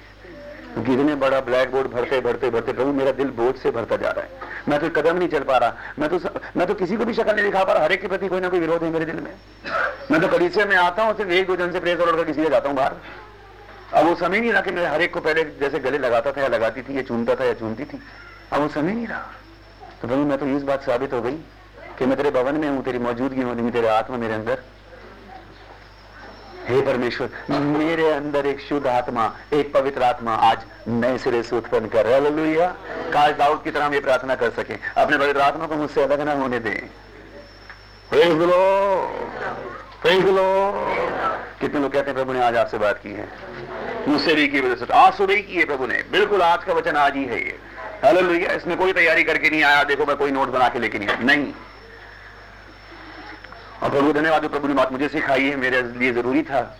इतने बड़ा ब्लैक बोर्ड भरते भरते भरते प्रभु, मेरा दिल बोझ से भरता जा रहा है। मैं तो कदम नहीं चल पा रहा। मैं तो मैं तो किसी को भी शक्ल नहीं दिखा पा रहा। हर एक के प्रति कोई ना कोई विरोध है मेरे दिल में। मैं तो कलीसिया में आता हूँ, सिर्फ़ एक दो जन से प्रेस और किसी जाता हूँ बाहर। अब वो समय नहीं रहा कि मैं हर एक को पहले जैसे गले लगाता था या लगाती थी, या चूनता था या चूनती थी। अब वो समय नहीं रहा। तो प्रभु, मैं तो इस बात साबित हो गई कि मैं तेरे भवन में हूँ, तेरी मौजूदगी में तेरे आत्मा मेरे अंदर। हे परमेश्वर, मेरे अंदर एक शुद्ध आत्मा, एक पवित्र आत्मा आज नए सिरे से उत्पन्न कर रहे हालेलुया काश दाऊद की तरह हम ये प्रार्थना कर सके। अपने पवित्र आत्मा को मुझसे अलग ना होने दें। कितने लोग कहते हैं, प्रभु ने आज आपसे बात की है। मुझसे भी की वजह से आज सुबह ही की है प्रभु ने। बिल्कुल आज का वचन आज ही है ये। हालेलुया इसमें कोई तैयारी करके नहीं आया। देखो, मैं कोई नोट बना के लेके नहीं आया। नहीं। और प्रभु धन्यवाद, प्रभु ने बात मुझे सिखाई है, मेरे लिए ज़रूरी था।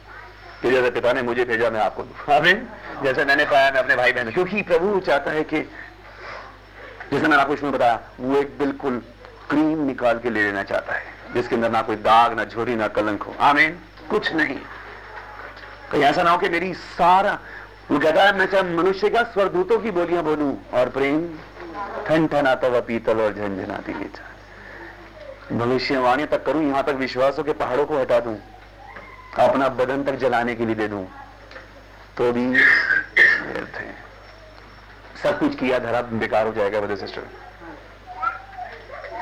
कि जैसे पिता ने मुझे भेजा, मैं आपको आमीन। जैसे मैंने पाया, मैं अपने भाई बहन क्योंकि प्रभु चाहता है कि, जैसे मैंने आपको इसमें बताया, वो एक बिल्कुल क्रीम निकाल के ले लेना चाहता है, जिसके अंदर ना कोई दाग, ना झोरी, ना कलंक हो। आमीन। कुछ नहीं। कहीं ऐसा ना हो कि मेरी सारा वो कहता है, मैं चाहे मनुष्य का स्वरदूतों की बोलियाँ बोलूँ, और प्रेम ठन ठनाता हुआ पीतल और झंझनाती बेचा भविष्यवाणी तक करूँ, यहाँ तक विश्वासों के पहाड़ों को हटा दूँ, अपना बदन तक जलाने के लिए दे दूँ। तो भी है। सब कुछ किया धरा बेकार हो जाएगा ब्रदर सिस्टर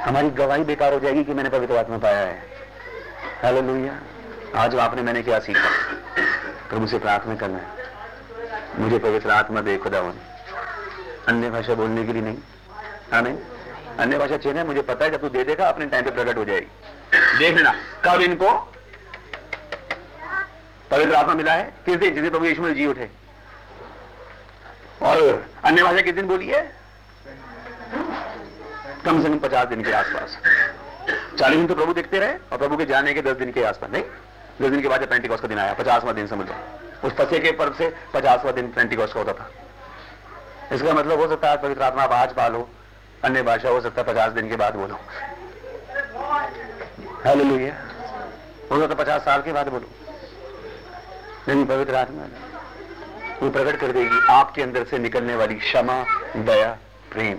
हमारी गवाही बेकार हो जाएगी कि मैंने पवित्र आत्मा पाया है। हेलो लोहिया आज आपने मैंने क्या सीखा? प्रभु से प्रार्थना करना है। मुझे पवित्र आत्मा दे, खुदावन। अन्य भाषा बोलने के लिए नहीं। हाँ नहीं अन्य भाषा चाहिए मुझे पता है, जब तू दे देगा, अपने टाइम पे प्रकट हो जाएगी। देख लेना कब इनको पवित्र आत्मा मिला है, किस दिन? जिस दिन प्रभु यीशु जी उठे। और अन्य भाषा किस दिन बोली है? कम से कम पचास दिन के आसपास। चालीस दिन तो प्रभु देखते रहे, और प्रभु के जाने के दस दिन के आसपास, नहीं? दस दिन के बाद पेंटिकॉस का दिन आया, पचासवा दिन समझ। लो उस पसे के पर्व से पचासवा दिन पेंटिकॉस का होता था। इसका मतलब हो सकता है पवित्र आत्मा आप आज पालो अन्य भाषा हो सकता है पचास दिन के बाद बोलो। हेलो लोहिया हो सकता पचास साल के बाद बोलो। लेकिन पवित्र आत्मा वो प्रकट कर देगी आपके अंदर से निकलने वाली क्षमा, दया, प्रेम।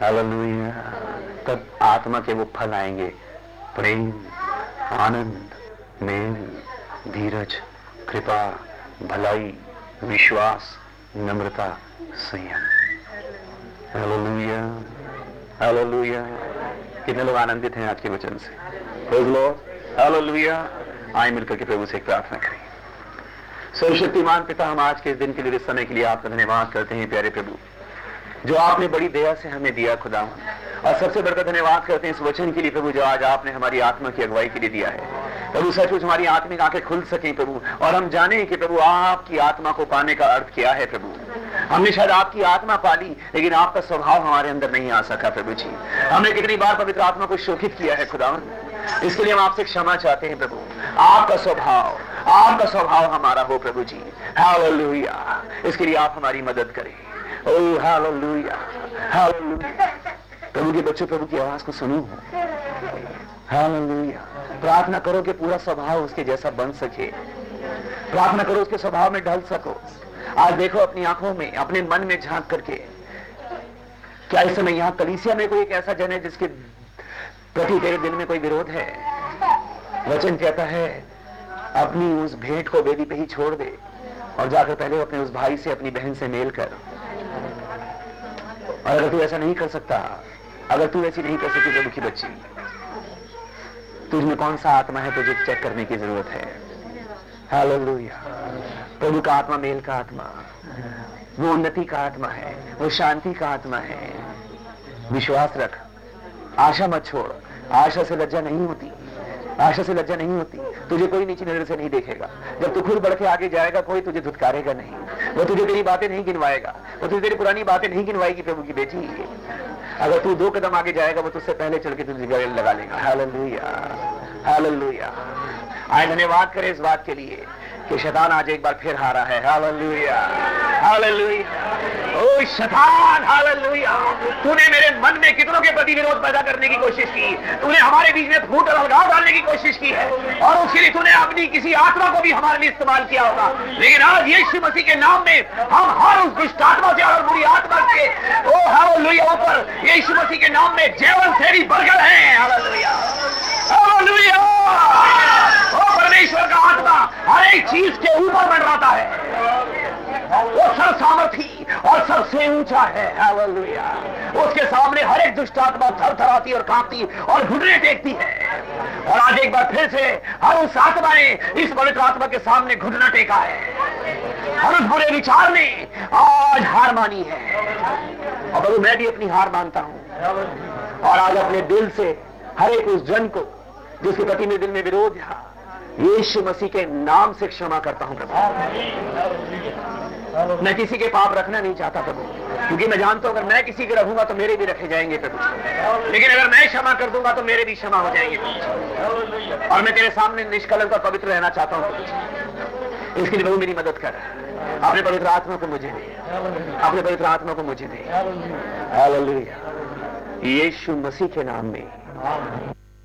हालेलुया। तब आत्मा के वो फल आएँगे। प्रेम, आनंद, मेल, धीरज, कृपा, भलाई, विश्वास, नम्रता, संयम। हालेलुया हालेलुया कितने लोग आनंदित हैं आज के वचन से? हालेलुया आए मिलकर के प्रभु से एक प्रार्थना करें। सर्वशक्तिमान पिता, हम आज के इस दिन के लिए, इस समय के लिए आपका धन्यवाद करते हैं, प्यारे प्रभु। जो आपने बड़ी दया से हमें दिया, खुदा। और सबसे बढ़कर धन्यवाद करते हैं इस वचन के लिए प्रभु, जो आज आपने हमारी आत्मा की अगुवाई के लिए दिया है। प्रभु सचमुच हमारी आत्मिक आँखें खुल सकें प्रभु, और हम जाने कि प्रभु आपकी आत्मा को पाने का अर्थ क्या है प्रभु। हमने शायद आपकी आत्मा पाली लेकिन आपका स्वभाव हमारे अंदर नहीं आ सका प्रभु जी। हमने कितनी बार पवित्र आत्मा को शोकित किया है खुदा। इसके लिए हम आपसे क्षमा चाहते हैं प्रभु। आपका स्वभाव आपका स्वभाव हमारा हो प्रभु जी। हालेलुया। इसके लिए आप हमारी मदद करें। ओ, हालेलुया। हालेलुया। प्रभु के बच्चों, प्रभु की आवाज़ को सुनो। प्रार्थना करो कि पूरा स्वभाव उसके जैसा बन सके। प्रार्थना करो उसके स्वभाव में ढल सको। आज देखो अपनी आँखों में, अपने मन में झाँक करके। क्या इस समय यहाँ कलीसिया में कोई एक ऐसा जन है जिसके प्रति तेरे दिल में कोई विरोध है? वचन कहता है, अपनी उस भेंट को बेदी पे ही छोड़ दे और जाकर पहले अपने उस भाई से, अपनी बहन से मेल कर। और अगर तू ऐसा नहीं कर सकता, अगर तू ऐसी नहीं कर सकती तो की बच्ची। तुझ में कौन सा आत्मा है तुझे चेक करने की ज़रूरत है? प्रभु का आत्मा मेल का आत्मा वो उन्नति का आत्मा है, वो शांति का आत्मा है। विश्वास रख। आशा मत छोड़। आशा से लज्जा नहीं होती। आशा से लज्जा नहीं होती। तुझे कोई नीची नज़र से नहीं देखेगा। जब तू खुद बढ़ के आगे जाएगा, कोई तुझे धुतकारेगा नहीं। वो तुझे तेरी बातें नहीं गिनवाएगा। वो तुझे तेरी पुरानी बातें नहीं गिनवाएगी प्रभु की बेटी। अगर तू दो कदम आगे जाएगा, वो तुझसे पहले चल के तुझे गले लगा लेगा। हाल लोहिया हाल हालेलुया। आए धन्यवाद करें इस बात के लिए कि शैतान आज एक बार फिर हारा है। हालेलुया। हालेलुया। ओ, शैतान, हालेलुया। तूने मेरे मन में कितनों के प्रति विरोध पैदा करने की कोशिश की? तूने हमारे बीच में फूट और अलगाव डालने की कोशिश की है। और उसके लिए तूने अपनी किसी आत्मा को भी हमारे लिए इस्तेमाल किया होगा। लेकिन आज यीशु मसीह के नाम में हम हर उस दुष्ट आत्मा से और बुरी आत्मा से, ओ, हालेलुया, ऊपर यीशु मसीह के नाम में जेवन से भी बरगल है। हालेलुया। ओ परमेश्वर का आत्मा हर एक चीज़ के ऊपर मंडराता है। वो सर सामर्थी और सबसे ऊँचा है। हालेलुया। उसके सामने हर एक दुष्ट आत्मा थर थराती और कांपती और घुटने टेकती है। और आज एक बार फिर से हर उस आत्मा ने इस पवित्र आत्मा के सामने घुटना टेका है। हर उस बुरे विचार ने आज हार मानी है। और प्रभु मैं भी अपनी हार मानता हूँ और आज अपने दिल से हर एक उस जन को जिसके प्रति मेरे दिल में विरोध है। यीशु मसीह के नाम से क्षमा करता हूँ प्रभु। मैं किसी के पाप रखना नहीं चाहता प्रभु। क्योंकि मैं जानता हूँ, अगर मैं किसी के रखूँगा तो मेरे भी रखे जाएँगे प्रभु। लेकिन अगर मैं क्षमा कर दूँगा तो मेरे भी क्षमा हो जाएँगे और मैं तेरे सामने निष्कलंक और पवित्र रहना चाहता हूँ इसके लिए प्रभु मेरी मदद कर। अपने पवित्र आत्मा को मुझे दे। अपने पवित्र आत्मा को मुझे दे। यीशु मसीह के नाम में।